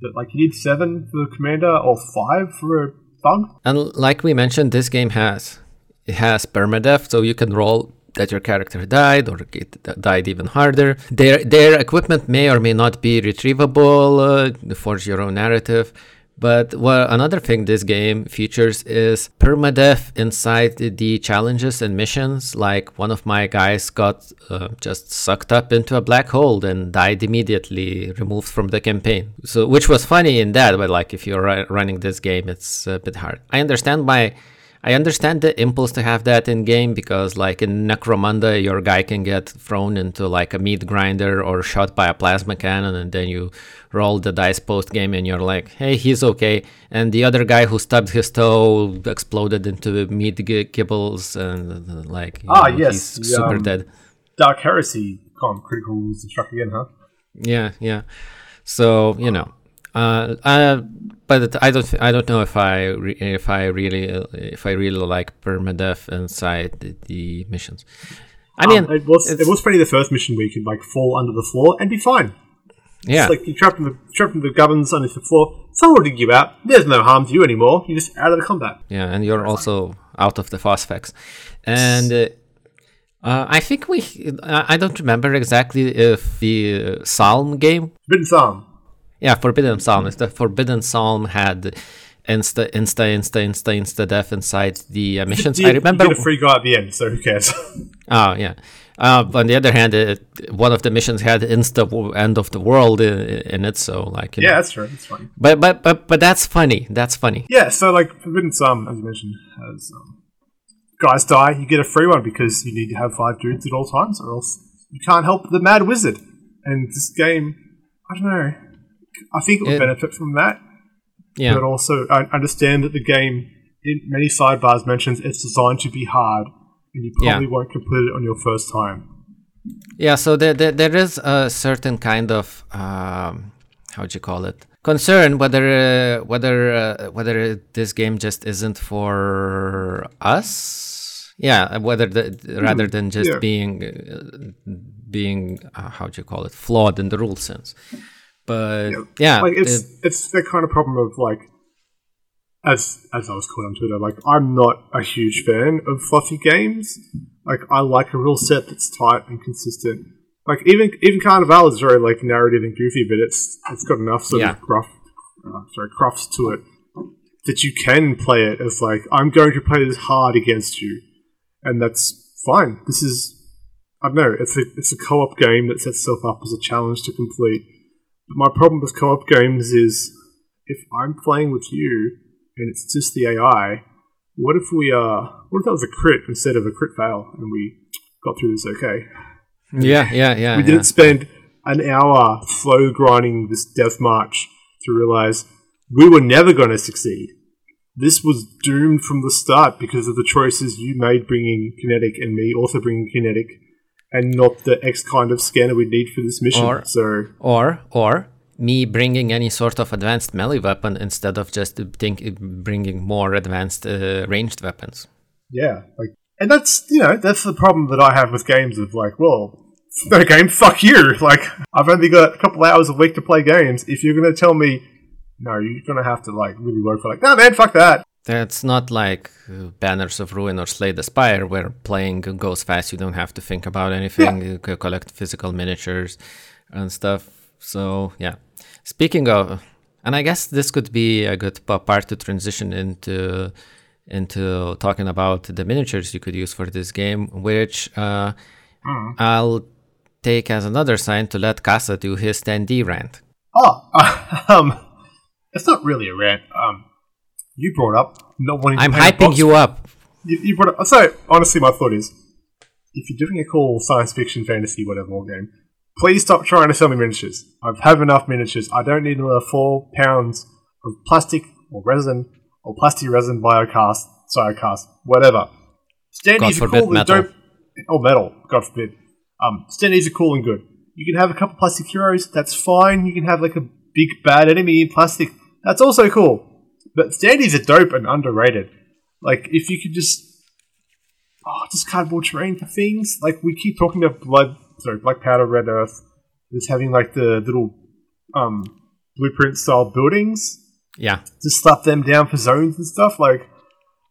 But like you need seven for the commander or five for a thug. And like we mentioned, this game has it has permadeath, so you can roll that your character died or died even harder. Their their equipment may or may not be retrievable uh, for your own narrative. But well, another thing this game features is permadeath inside the- challenges and missions. Like one of my guys got uh, just sucked up into a black hole and died immediately, removed from the campaign. So, which was funny in that, but like if you're running this game, it's a bit hard. I understand my I understand the impulse to have that in game because, like in Necromunda, your guy can get thrown into like a meat grinder or shot by a plasma cannon, and then you roll the dice post game, and you're like, "Hey, he's okay." And the other guy who stubbed his toe exploded into meat kibbles, and like, Ah, know, yes, he's the, super um, dead. Dark Heresy con critical rules struck again, huh? Yeah, yeah. So you know, uh, uh, but I don't, I don't know if I, re- if I really, uh, if I really like permadeath inside the, the missions. I mean, Um, it was it was funny the first mission where you could like fall under the floor and be fine. yeah, It's like you're trapped in the trapped in the gubbins under the floor. Someone will dig you out. There's no harm to you anymore. You're just out of the combat. yeah, and you're also out of the phosphex, and. Uh, uh, I think we. I I don't remember exactly if the uh, Psalm game Forbidden Psalm. Yeah, Forbidden Psalm. If the Forbidden Psalm had insta, insta, insta, insta, insta death inside the uh, missions, You- I remember. You get a free guy at the end, so who cares? Oh [laughs] yeah. Uh, on the other hand, it, one of the missions had insta end of the world in, in it, so like. yeah, know. that's true. That's funny. But but but but that's funny. That's funny. Yeah, so like Forbidden Psalm, as you mentioned, has um, guys die, you get a free one because you need to have five dudes at all times, or else you can't help the Mad Wizard. And this game, I don't know. I think it would It- benefit from that, Yeah. but also I understand that the game, in many sidebars, mentions it's designed to be hard, and you probably Yeah. won't complete it on your first time. Yeah, so there, there, there is a certain kind of um, how do you call it concern whether uh, whether uh, whether this game just isn't for us. Yeah, whether the, rather than just yeah. being uh, being uh, how do you call it flawed in the rule sense. But yeah, like it's it- it's that kind of problem of like as as I was called on Twitter, like I'm not a huge fan of fluffy games. Like I like a rule set that's tight and consistent. Like even even Carnival is very like narrative and goofy, but it's it's got enough sort Yeah. of gruff, uh, sorry, crufts to it that you can play it as like I'm going to play this hard against you, and that's fine. This is I don't know. It's a it's a co-op game that sets itself up as a challenge to complete. My problem with co-op games is if I'm playing with you and it's just the AI, what if we uh what if that was a crit instead of a crit fail and we got through this okay? yeah, yeah, yeah. We didn't spend an hour slow grinding this death march to realize we were never going to succeed. This was doomed from the start because of the choices you made bringing kinetic and me also bringing kinetic and not the X kind of scanner we need for this mission. Or- so Or or me bringing any sort of advanced melee weapon instead of just think bringing more advanced uh, ranged weapons. Yeah, like, and that's you know that's the problem that I have with games of like, well, [laughs] no game, fuck you. [laughs] Like, I've only got a couple hours a week to play games. If you're gonna tell me, no, you're gonna have to like really work for like, no man, fuck that. It's not like uh, Banners of Ruin or Slay the Spire, where playing goes fast. You don't have to think about anything. Yeah. You can collect physical miniatures and stuff. So yeah. Speaking of, and I guess this could be a good part to transition into into talking about the miniatures you could use for this game, which uh, I'll take as another sign to let Casa do his standee rant. Oh, [laughs] um, it's not really a rant. Um, you brought up not wanting. I'm hyping you up. You, you brought up. So honestly, my thought is, if you're doing a cool science fiction, fantasy, whatever war game, please stop trying to sell me miniatures. I've have enough miniatures. I don't need another four pounds of plastic or resin or plastic resin biocast, cyocast, whatever. Standees are cool and metal. dope. Or metal, God forbid. Um, standees are cool and good. You can have a couple plastic heroes, that's fine. You can have like a big bad enemy in plastic, that's also cool. But standees are dope and underrated. Like if you could just oh, just cardboard terrain for things. Like we keep talking about blood, sorry, black powder, red earth. Just having like the little um, blueprint style buildings. Yeah. Just slap them down for zones and stuff. Like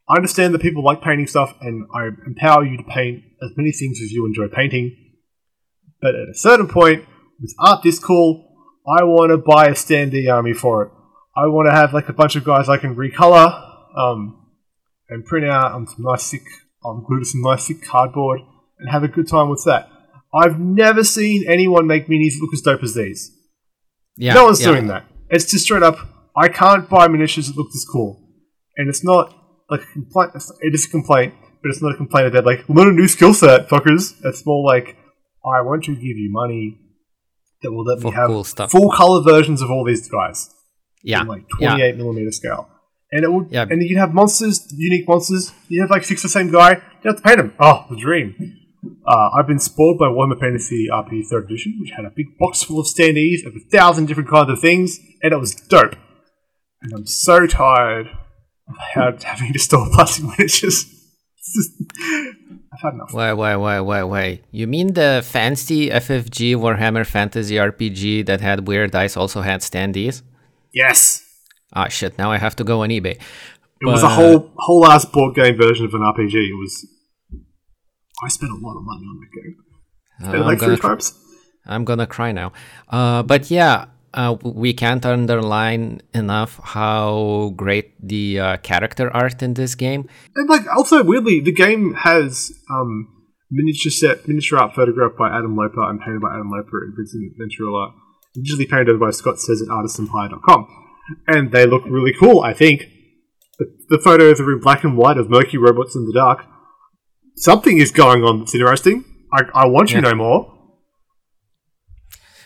I understand that people like painting stuff, and I empower you to paint as many things as you enjoy painting. But at a certain point, with art this cool, I want to buy a standee army for it. I want to have like a bunch of guys I can recolor um, and print out on some nice thick, um, glue to some nice thick cardboard and have a good time with that. I've never seen anyone make minis look as dope as these. Yeah. no one's yeah. doing that. It's just straight up. I can't buy miniatures that look this cool, and it's not like a complaint. It is a complaint, but it's not a complaint that like learn a new skill set, fuckers. It's more like I want to give you money that will let For me have cool stuff. full color versions of all these guys Yeah. like yeah. 28 millimeter scale. And it would, Yeah. and you'd have monsters, unique monsters. You have like six the same guy. You have to paint them. Oh, the dream. Uh, I've been spoiled by Warhammer Fantasy RP Third Edition, which had a big box full of standees of a thousand different kinds of things, and it was dope. And I'm so tired of [laughs] having to store plastic miniatures. Just- I've had enough. Wait, wait, wait, wait, wait. You mean the fancy FFG Warhammer Fantasy RPG that had weird dice also had standees? Yes, Ah, shit, now I have to go on eBay. it was a whole whole ass board game version of an RPG. It was. I spent a lot of money on that game. Uh, I'm, like gonna, three times. I'm gonna cry now. Uh, but yeah, uh, we can't underline enough how great the uh, character art in this game. And like also weirdly, the game has um, miniature set miniature art photographed by Adam Loper and painted by Adam Loper and Vincent Venturella, digitally painted by Scott says at artistempire.com. And they look really cool, I think. The, the photos are in black and white of murky robots in the dark. Something is going on that's interesting. I, I want you Yeah. know more.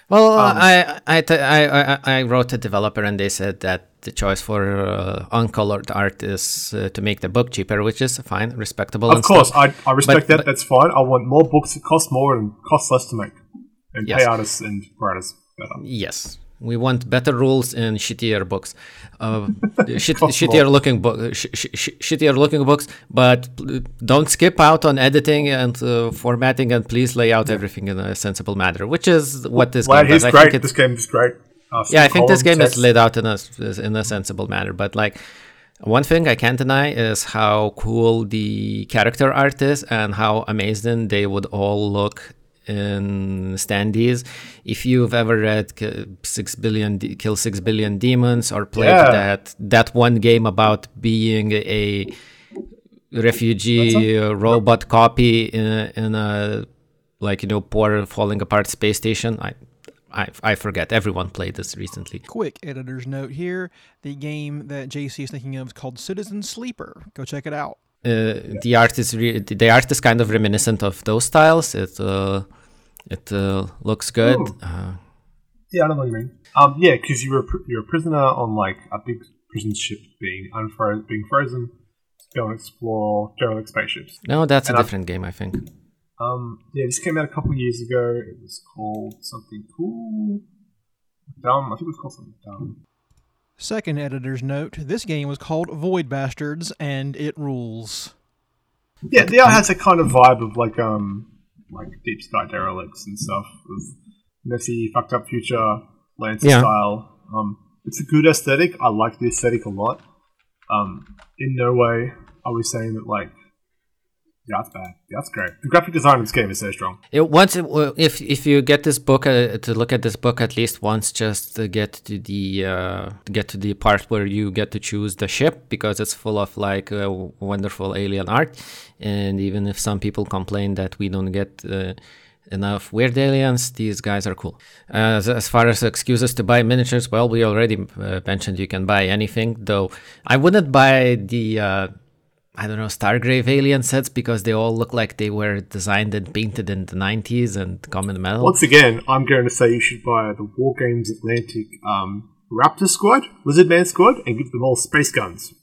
Well, uh, Um, I, I, t- I, I, I wrote a developer and they said that the choice for uh, uncolored art is uh, to make the book cheaper, which is fine, respectable. Of course, stuff. I, I respect But- that. but- that's fine. I want more books that cost more and cost less to make. And Yes. pay artists and writers. Yes, we want better rules in shittier books, uh, [laughs] shit, shittier looking book, sh- sh- sh- shittier looking books. But don't skip out on editing and uh, formatting, and please lay out everything in a sensible manner, which is what this Glad game he's does. I great. think This game is great. Uh, yeah, I think this game is laid out in a in a sensible manner. But like one thing I can't deny is how cool the character art is and how amazing they would all look in standees. If you've ever read Six Billion De- Kill Six Billion Demons or played Yeah. that that one game about being a refugee uh, robot copy in a, in a like you know poor falling apart space station, I. I, I forget. Everyone played this recently. Quick editor's note here. The game that JC is thinking of is called Citizen Sleeper. Go check it out. uh, the art is re- the art is kind of reminiscent of those styles. It uh, it uh, looks good. Uh, Yeah, I don't know what you mean. Um, yeah, because you're a, pr- you're a prisoner on like a big prison ship being unfrozen, being frozen. To go and explore derelict spaceships. no, that's a And I'm- different game, I think. Um, yeah, this came out a couple years ago. It was called something cool. dumb. I think it was called something dumb. Second editor's note this game was called Void Bastards, and it rules. Yeah, the art has a kind of vibe of like um like Deep Sky Derelicts and stuff with messy, fucked up future Lancer Yeah. style. Um, it's a good aesthetic. I like the aesthetic a lot. Um, in no way are we saying that like yeah, that's bad. Yeah, that's great. The graphic design of this game is so strong. It, once, it, if if you get this book uh, to look at this book at least once, just to get to the uh, get to the part where you get to choose the ship because it's full of like uh, wonderful alien art, and even if some people complain that we don't get. Uh, Enough weird aliens. These guys are cool. As, as far as excuses to buy miniatures, well, we already uh, mentioned you can buy anything. Though I wouldn't buy the uh, I don't know, Stargrave alien sets because they all look like they were designed and painted in the 90s and come in metal. Once again, I'm going to say you should buy the Wargames Atlantic um, Raptor Squad, Lizard Man Squad, and give them all space guns.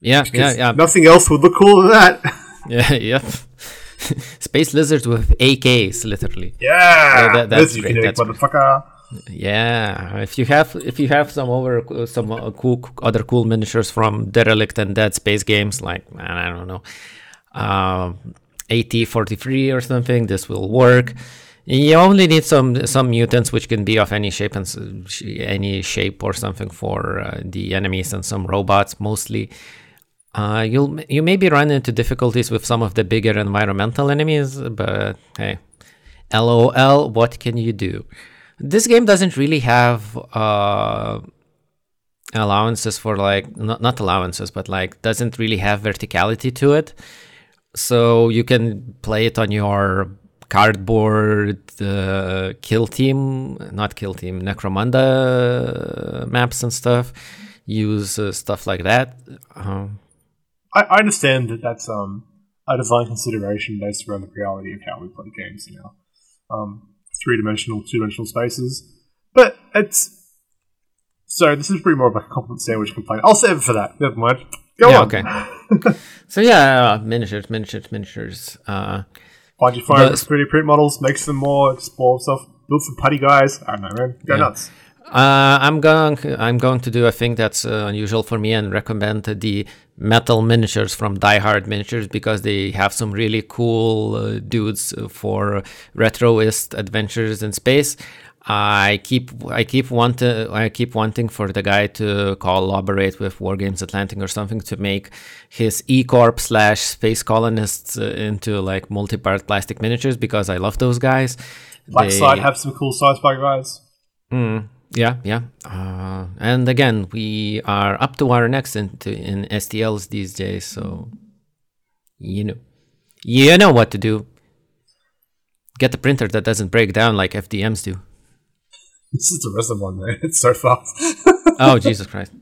yeah, yeah, yeah, Nothing else would look cooler than that. [laughs] yeah, yeah. [laughs] Space lizards with AKs, literally. yeah, that- that's great, can that's motherfucker. Yeah, if you have if you have some over some uh, cool other cool miniatures from Derelict and Dead Space games, like I don't know, um, AT43 or something, this will work. You only need some some mutants which can be of any shape and any shape or something for uh, the enemies and some robots mostly. Uh, you'll you maybe run into difficulties with some of the bigger environmental enemies, but hey, LOL, what can you do? This game doesn't really have uh, allowances for like not not allowances, but like doesn't really have verticality to it. So you can play it on your cardboard uh, kill team, not kill team, Necromunda maps and stuff. Use uh, stuff like that. Um, I, I understand that that's um, a design consideration based around the reality of how we play games now. Um, three dimensional, two dimensional spaces. But it's. So this is pretty more of a compliment sandwich complaint. I'll save it for that. Never mind. Go Yeah, on. okay. [laughs] so yeah, uh, miniatures, miniatures, miniatures. Uh, Find your phone The- with 3D print models, makes them more explore stuff, build some putty guys. I don't know, man. Go Yeah. nuts. Uh, I'm going. I'm going to do a thing that's uh, unusual for me and recommend the metal miniatures from Die Hard Miniatures because they have some really cool uh, dudes for retroist adventures in space. I keep I keep want I keep wanting for the guy to collaborate with Wargames Atlantic or something to make his E Corp slash Space Colonists uh, into like multi-part plastic miniatures because I love those guys. Black They- Side have some cool sci-fi guys. Mm, yeah, yeah. Uh, and again, we are up to our necks into in STLs these days, so you know, you know what to do. Get a printer that doesn't break down like FDMs do. This is the rest of one, man. It's so fast. Oh Jesus Christ!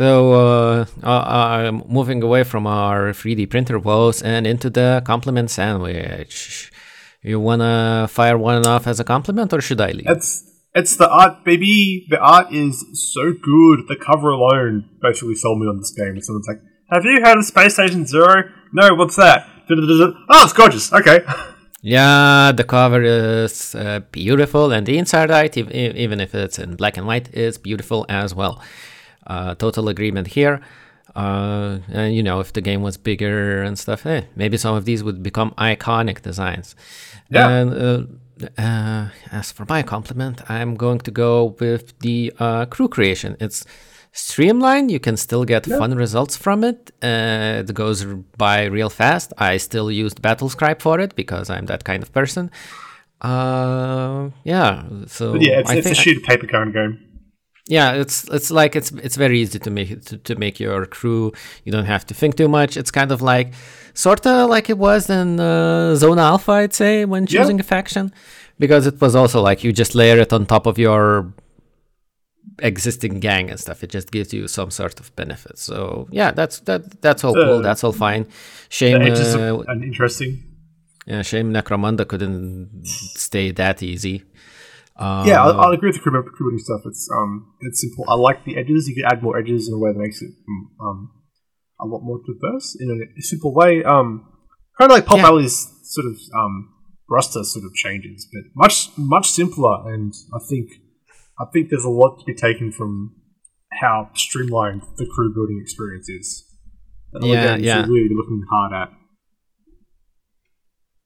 So, uh, uh, uh, moving away from our 3D printer woes and into the compliment sandwich. You wanna fire one off as a compliment, or should I leave? It's it's the art, baby. The art is so good. The cover alone basically sold me on this game. Someone's like, "Have you heard of Space Station Zero? No, what's that? Oh, it's gorgeous. Okay. [laughs] Yeah, the cover is uh, beautiful, and the inside art, even if it's in black and white, is beautiful as well. Uh, total agreement here. Uh, and you know, if the game was bigger and stuff, eh, maybe some of these would become iconic designs. Yeah. And uh, uh, as for my compliment, I'm going to go with the uh, crew creation. It's streamlined. You can still get fun results from it. Uh, it goes by real fast. I still used Battlescribe for it because I'm that kind of person. Uh, yeah. So But yeah, it's, I it's a think sheet of paper of game. Yeah, it's it's like it's it's very easy to make to, to make your crew. You don't have to think too much. It's kind of like sort of like it was in uh, Zone Alpha, I'd say, when Yeah. choosing a faction, because it was also like you just layer it on top of your existing gang and stuff. It just gives you some sort of benefit. So yeah, that's that that's all cool. Uh, That's all fine. Shame, uh, interesting. yeah, shame Necromunda couldn't stay that easy. Uh, Yeah, I'll, I'll agree with the crew, building stuff. It's um, it's simple. I like the edges. You can add more edges in a way that makes it mm, um, a lot more diverse in a, simple way. Um, kind of like Pulp Yeah. Alley's sort of um, roster sort of changes, but much much simpler. And I think I think there's a lot to be taken from how streamlined the crew building experience is. And Yeah, yeah. really looking hard at.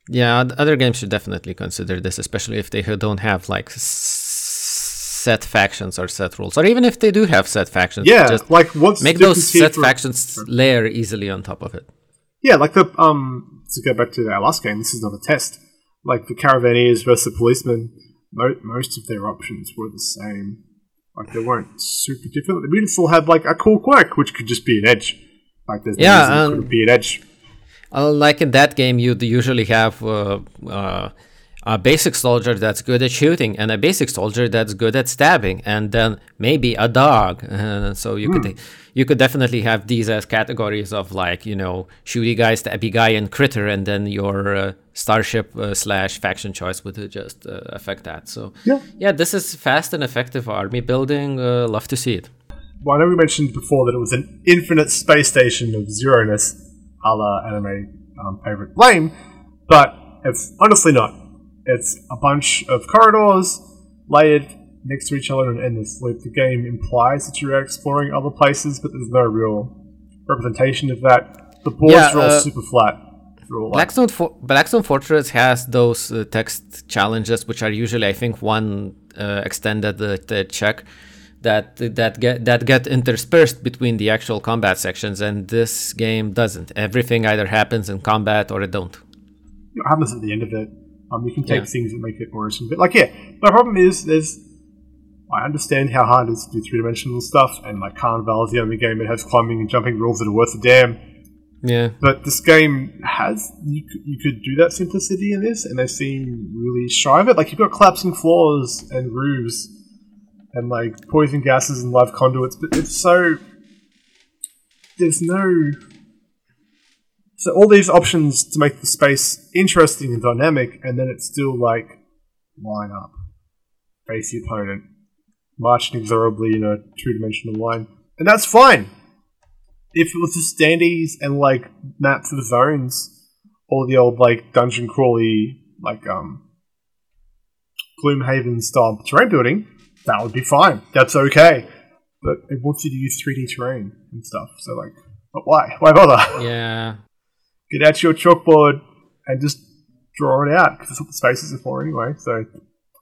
Yeah, other games should definitely consider this, especially if they don't have like set factions or set rules, or even if they do have set factions. Yeah, just like what's make those set for- factions layer easily on top of it. Yeah, like the um to go back to our last game, this is not a test. Like the Caravaneers versus the policemen, mo- most of their options were the same. Like they weren't super different. The mutants all had like a cool quirk, which could just be an edge. Like there's no Yeah, it um, couldn't be an edge. Like in that game, you'd usually have uh, uh, a basic soldier that's good at shooting and a basic soldier that's good at stabbing, and then maybe a dog. Uh, [laughs] so you could you could definitely have these as categories of like you know shooty guy, stabby guy, and critter, and then your uh, starship uh, slash faction choice would just uh, affect that. So Yeah. yeah, this is fast and effective army building. Uh, love to see it. Well, I know we mentioned before that it was an infinite space station of zero-ness, a la anime um, favorite Blame, but it's honestly not. It's a bunch of corridors layered next to each other in an endless loop. The game implies that you're exploring other places, but there's no real representation of that. The boards Yeah, are all uh, super flat. All Blackstone, For- Blackstone Fortress has those uh, text challenges, which are usually, I think, one uh, extended uh, check that that get that get interspersed between the actual combat sections, and this game doesn't. Everything either happens in combat or it don't. what happens at the end of it. Um, you can take Yeah. things that make it more interesting. But like, yeah, my problem is there's. I understand how hard it is to do three dimensional stuff, and like Carnival is the only game that has climbing and jumping rules that are worth a damn. Yeah, But this game has you could, you could do that simplicity in this, and they seem really shy of it. Like you've got collapsing floors and roofs, and like poison gases and live conduits, but it's so there's no so all these options to make the space interesting and dynamic, and then it's still like line up, face the opponent, march inexorably in a two-dimensional line, and that's fine. If it was just standees and like maps of zones, or the old like dungeon crawly like um Gloomhaven style terrain building, that would be fine. That's okay. But it wants you to use 3D terrain and stuff. So like, but why? Why bother? [laughs] yeah. Get out your chalkboard and just draw it out because that's what the spaces are for anyway. So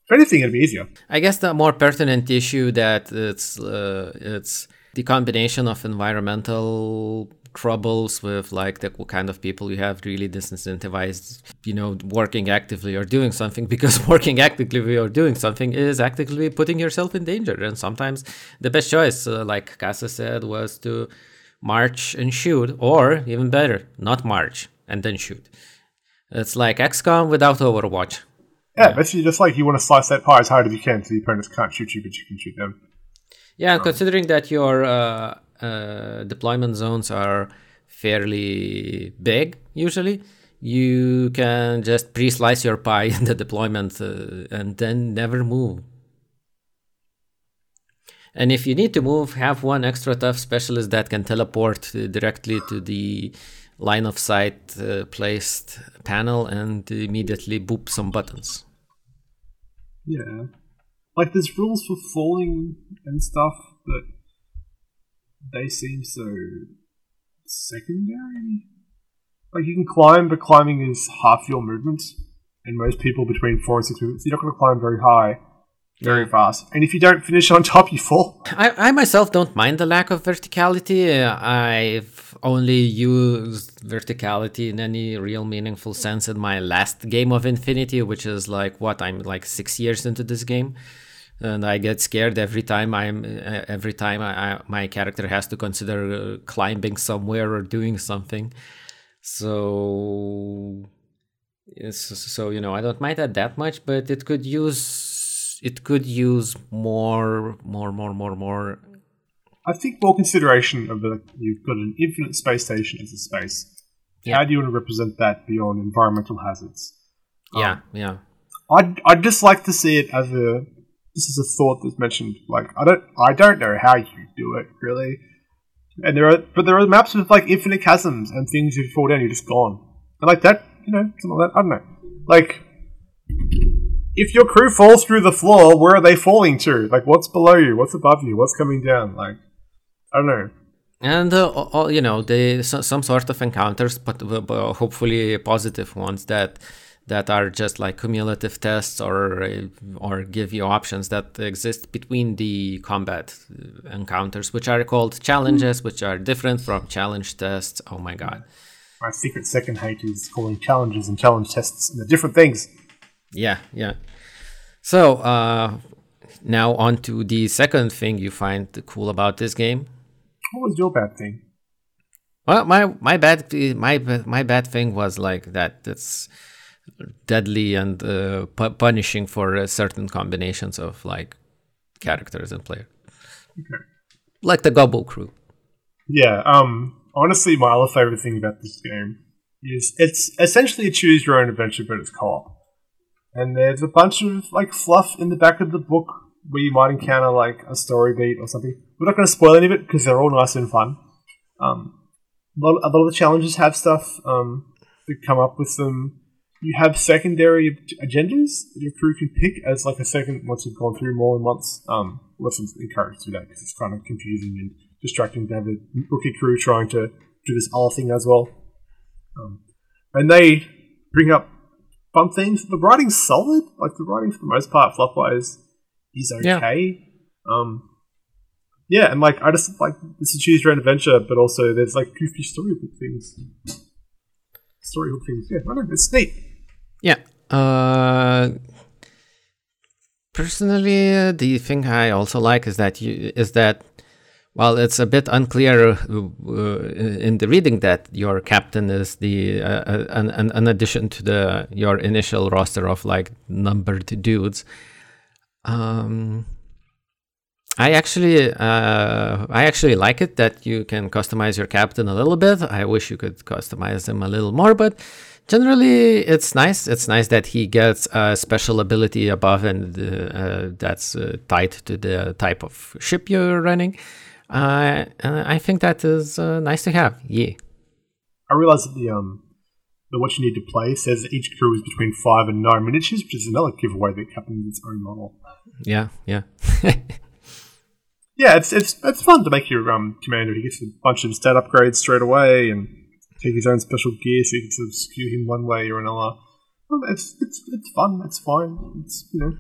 if anything, it'd be easier. I guess the more pertinent issue that it's uh, it's the combination of environmental troubles with like the kind of people you have really disincentivized you know working actively or doing something [laughs] because working actively or doing something is actively putting yourself in danger. And sometimes the best choice uh, like Casa said was to march and shoot or even better not march and then shoot. It's like XCOM without Overwatch. Yeah, basically just like you want to slice that pie as hard as you can so the opponents can't shoot you, but you can shoot them. Yeah, and considering that your uh, uh, deployment zones are fairly big, usually, you can just pre-slice your pie [laughs] in the deployment uh, and then never move. And if you need to move, have one extra tough specialist that can teleport uh, directly to the line of sight uh, placed panel and immediately boop some buttons. Yeah. Like there's rules for falling and stuff, but they seem so secondary. Like you can climb, but climbing is half your movement, and most people between four and six movements, you're not going to climb very high, very fast. And if you don't finish on top, you fall. I, I myself don't mind the lack of verticality. I've only used verticality in any real meaningful sense in my last game of Infinity, which is like what I'm like six years into this game, and I get scared every time I'm uh, every time I, I, my character has to consider uh, climbing somewhere or doing something. So, so you know, I don't mind that that much, but it could use it could use more, more, more, more, more. I think more consideration of the you've got an infinite space station as a space. Yeah. How do you want to represent that beyond environmental hazards? Yeah, yeah. I'd, I'd just like to see it as a this is a thought that's mentioned. Like I don't I don't know how you do it really, and there are but there are maps with like infinite chasms and things. You fall down, you're just gone. And like that, you know, something like that. I don't know. Like if your crew falls through the floor, where are they falling to? Like, what's below you? What's above you? What's coming down? Like, I don't know. And uh, all, you know, they so, some sort of encounters, but, but hopefully positive ones that that are just like cumulative tests or uh, or give you options that exist between the combat uh, encounters, which are called challenges, which are different from challenge tests. Oh my god! My secret second hate is calling challenges and challenge tests the different things. Yeah, yeah. So uh, now on to the second thing you find cool about this game. What was your bad thing? Well, my my bad my my bad thing was like that. It's deadly and uh, pu- punishing for uh, certain combinations of like characters and players. Okay. Like the Gobble Crew. Yeah. Um. Honestly, my other favorite thing about this game is it's essentially a choose your own adventure, but it's co-op. And there's a bunch of like fluff in the back of the book where you might encounter like a story beat or something. We're not going to spoil any of it because they're all nice and fun. Um, a lot, a lot of the challenges have stuff um, that come up with them you have secondary agendas that your crew can pick as like a second once you've gone through more than once. Um, wasn't encouraged to do that because it's kind of confusing and distracting to have a rookie crew trying to do this other thing as well. Um, and they bring up fun things. The writing's solid. Like the writing for the most part, fluff wise, is okay. Yeah. Um, yeah, and like I just like this is choose your own adventure, but also there's like goofy storybook things. Storybook things, yeah, I know it's neat. Uh, personally, uh, the thing I also like is that you is that while it's a bit unclear uh, in the reading that your captain is the uh, uh, an, an addition to the your initial roster of like numbered dudes. Um, I actually uh, I actually like it that you can customize your captain a little bit. I wish you could customize him a little more, but generally it's nice it's nice that he gets a special ability above and uh, that's uh, tied to the type of ship you're running. Uh, i think that is uh, nice to have. Yeah. I realize that the um the what you need to play says that each crew is between five and nine miniatures which is another giveaway that captain's its own model. Yeah yeah. [laughs] Yeah it's it's it's fun to make your um commander. He gets a bunch of stat upgrades straight away and take his own special gear so you can sort of skew him one way or another. It's it's it's fun. It's fine. It's you know,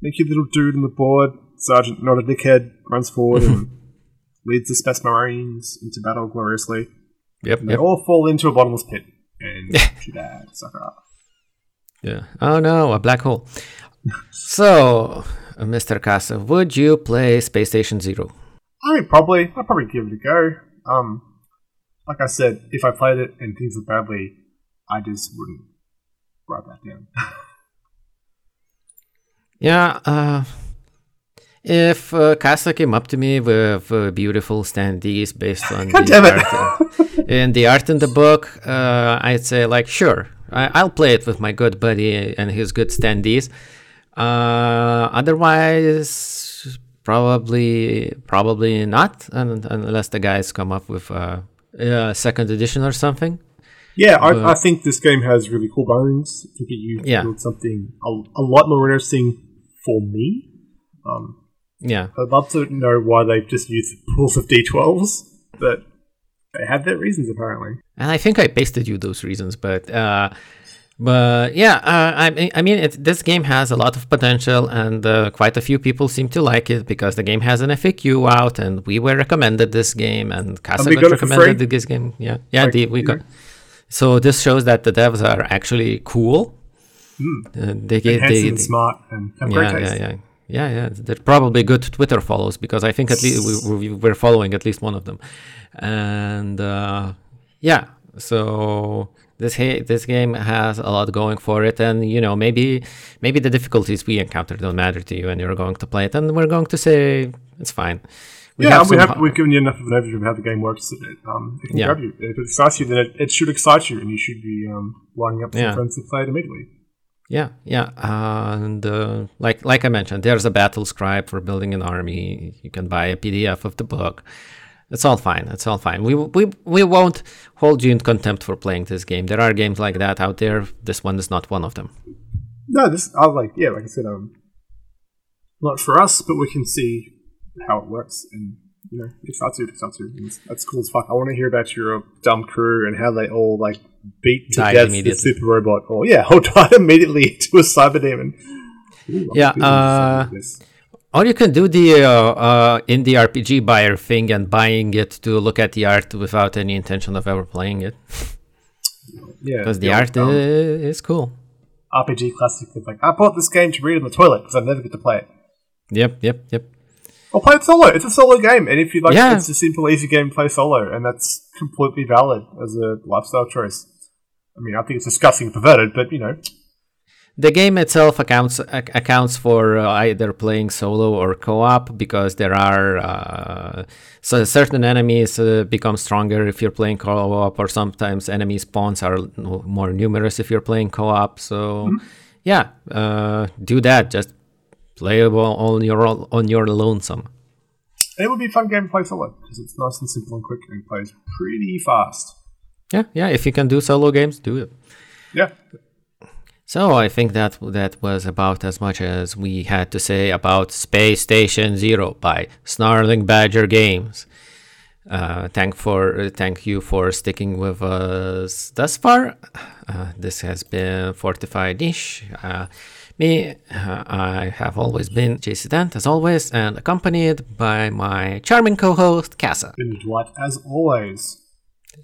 make your little dude on the board. Sergeant, not a dickhead, runs forward and [laughs] leads the Space Marines into battle gloriously. Yep. And they yep. all fall into a bottomless pit and shoot that sucker up. Yeah. Oh no, a black hole. [laughs] so, uh, Mr. Casa, would you play Space Station Zero? I mean, probably. I'd probably give it a go. Um, like I said, if I played it and things were badly, I just wouldn't write that down. [laughs] yeah, uh, if uh, Casa came up to me with uh, beautiful standees based on [laughs] the art in the art in the book, uh, I'd say like sure, I- will play it with my good buddy and his good standees. Uh, otherwise, probably probably not, unless the guys come up with uh, uh, second edition or something. Yeah, I, I, think this game has really cool bones. It could be used yeah. to build something a, a, lot more interesting for me. Um, yeah, I'd love to know why they've just used pools of d12s, but they have their reasons apparently. And I think I pasted you those reasons, but uh, but yeah, uh, I, I mean, it, this game has a lot of potential, and uh, quite a few people seem to like it because the game has an FAQ out, and we were recommended this game, and Casa recommended this game. Yeah, yeah, like, the, we got. So this shows that the devs are actually cool. Mm. Uh, they get they, and smart and yeah, yeah, yeah. Yeah, yeah, they're probably good Twitter follows because I think at least we, we were following at least one of them, and uh, yeah, so this this game has a lot going for it, and you know maybe maybe the difficulties we encounter don't matter to you, and you're going to play it, and we're going to say it's fine. We yeah, have we have, we've given you enough of an overview of how the game works. It, um, it can yeah. grab you. If it excites you, then it, it should excite you, and you should be um, lining up yeah. friends to play it immediately. Yeah, yeah, uh, and uh, like like I mentioned, there's a battle scribe for building an army. You can buy a PDF of the book. It's all fine. It's all fine. We, we, we won't hold you in contempt for playing this game. There are games like that out there. This one is not one of them. No, this I like. Yeah, like I said, um, not for us, but we can see how it works, and you know, it's not too, it's not too. It's, that's cool as fuck. I want to hear about your dumb crew and how they all like beat to Died death the super robot, or yeah, [laughs] or died immediately to a cyber demon. Ooh, Yeah, uh, something like this. Or you can do the uh, uh, indie RPG buyer thing and buying it to look at the art without any intention of ever playing it, yeah, because the art um, is cool. RPG classic. It's like I bought this game to read in the toilet because I never get to play it. Yep, yep, yep. Or play it solo. It's a solo game, and if you like, Yeah. it's a simple, easy game play solo, and that's completely valid as a lifestyle choice. I mean, I think it's disgusting and perverted, but you know, The game itself accounts ac- accounts for uh, either playing solo or co-op because there are uh, so certain enemies uh, become stronger if you're playing co-op, or sometimes enemy spawns are more numerous if you're playing co-op. So, yeah, uh, do that. Just play it on your on your lonesome. it would be a fun game to play solo because it's nice and simple and quick and plays pretty fast. Yeah, yeah. If you can do solo games, do it. Yeah, So I think that that was about as much as we had to say about Space Station Zero by Snarling Badger Games. Uh, thank for thank you for sticking with us thus far. Uh, this has been Fortified Dish. Uh, me, uh, I have always been JC Dent, as always, and accompanied by my charming co-host Casa. been a delight as always.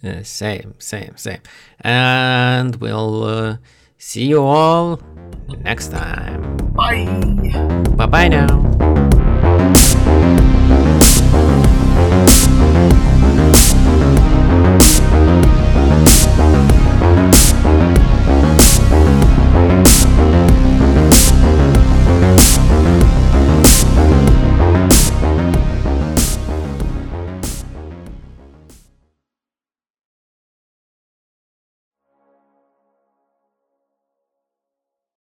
Uh, same, same, same. And we'll uh, see you all next time. Bye. Bye bye now.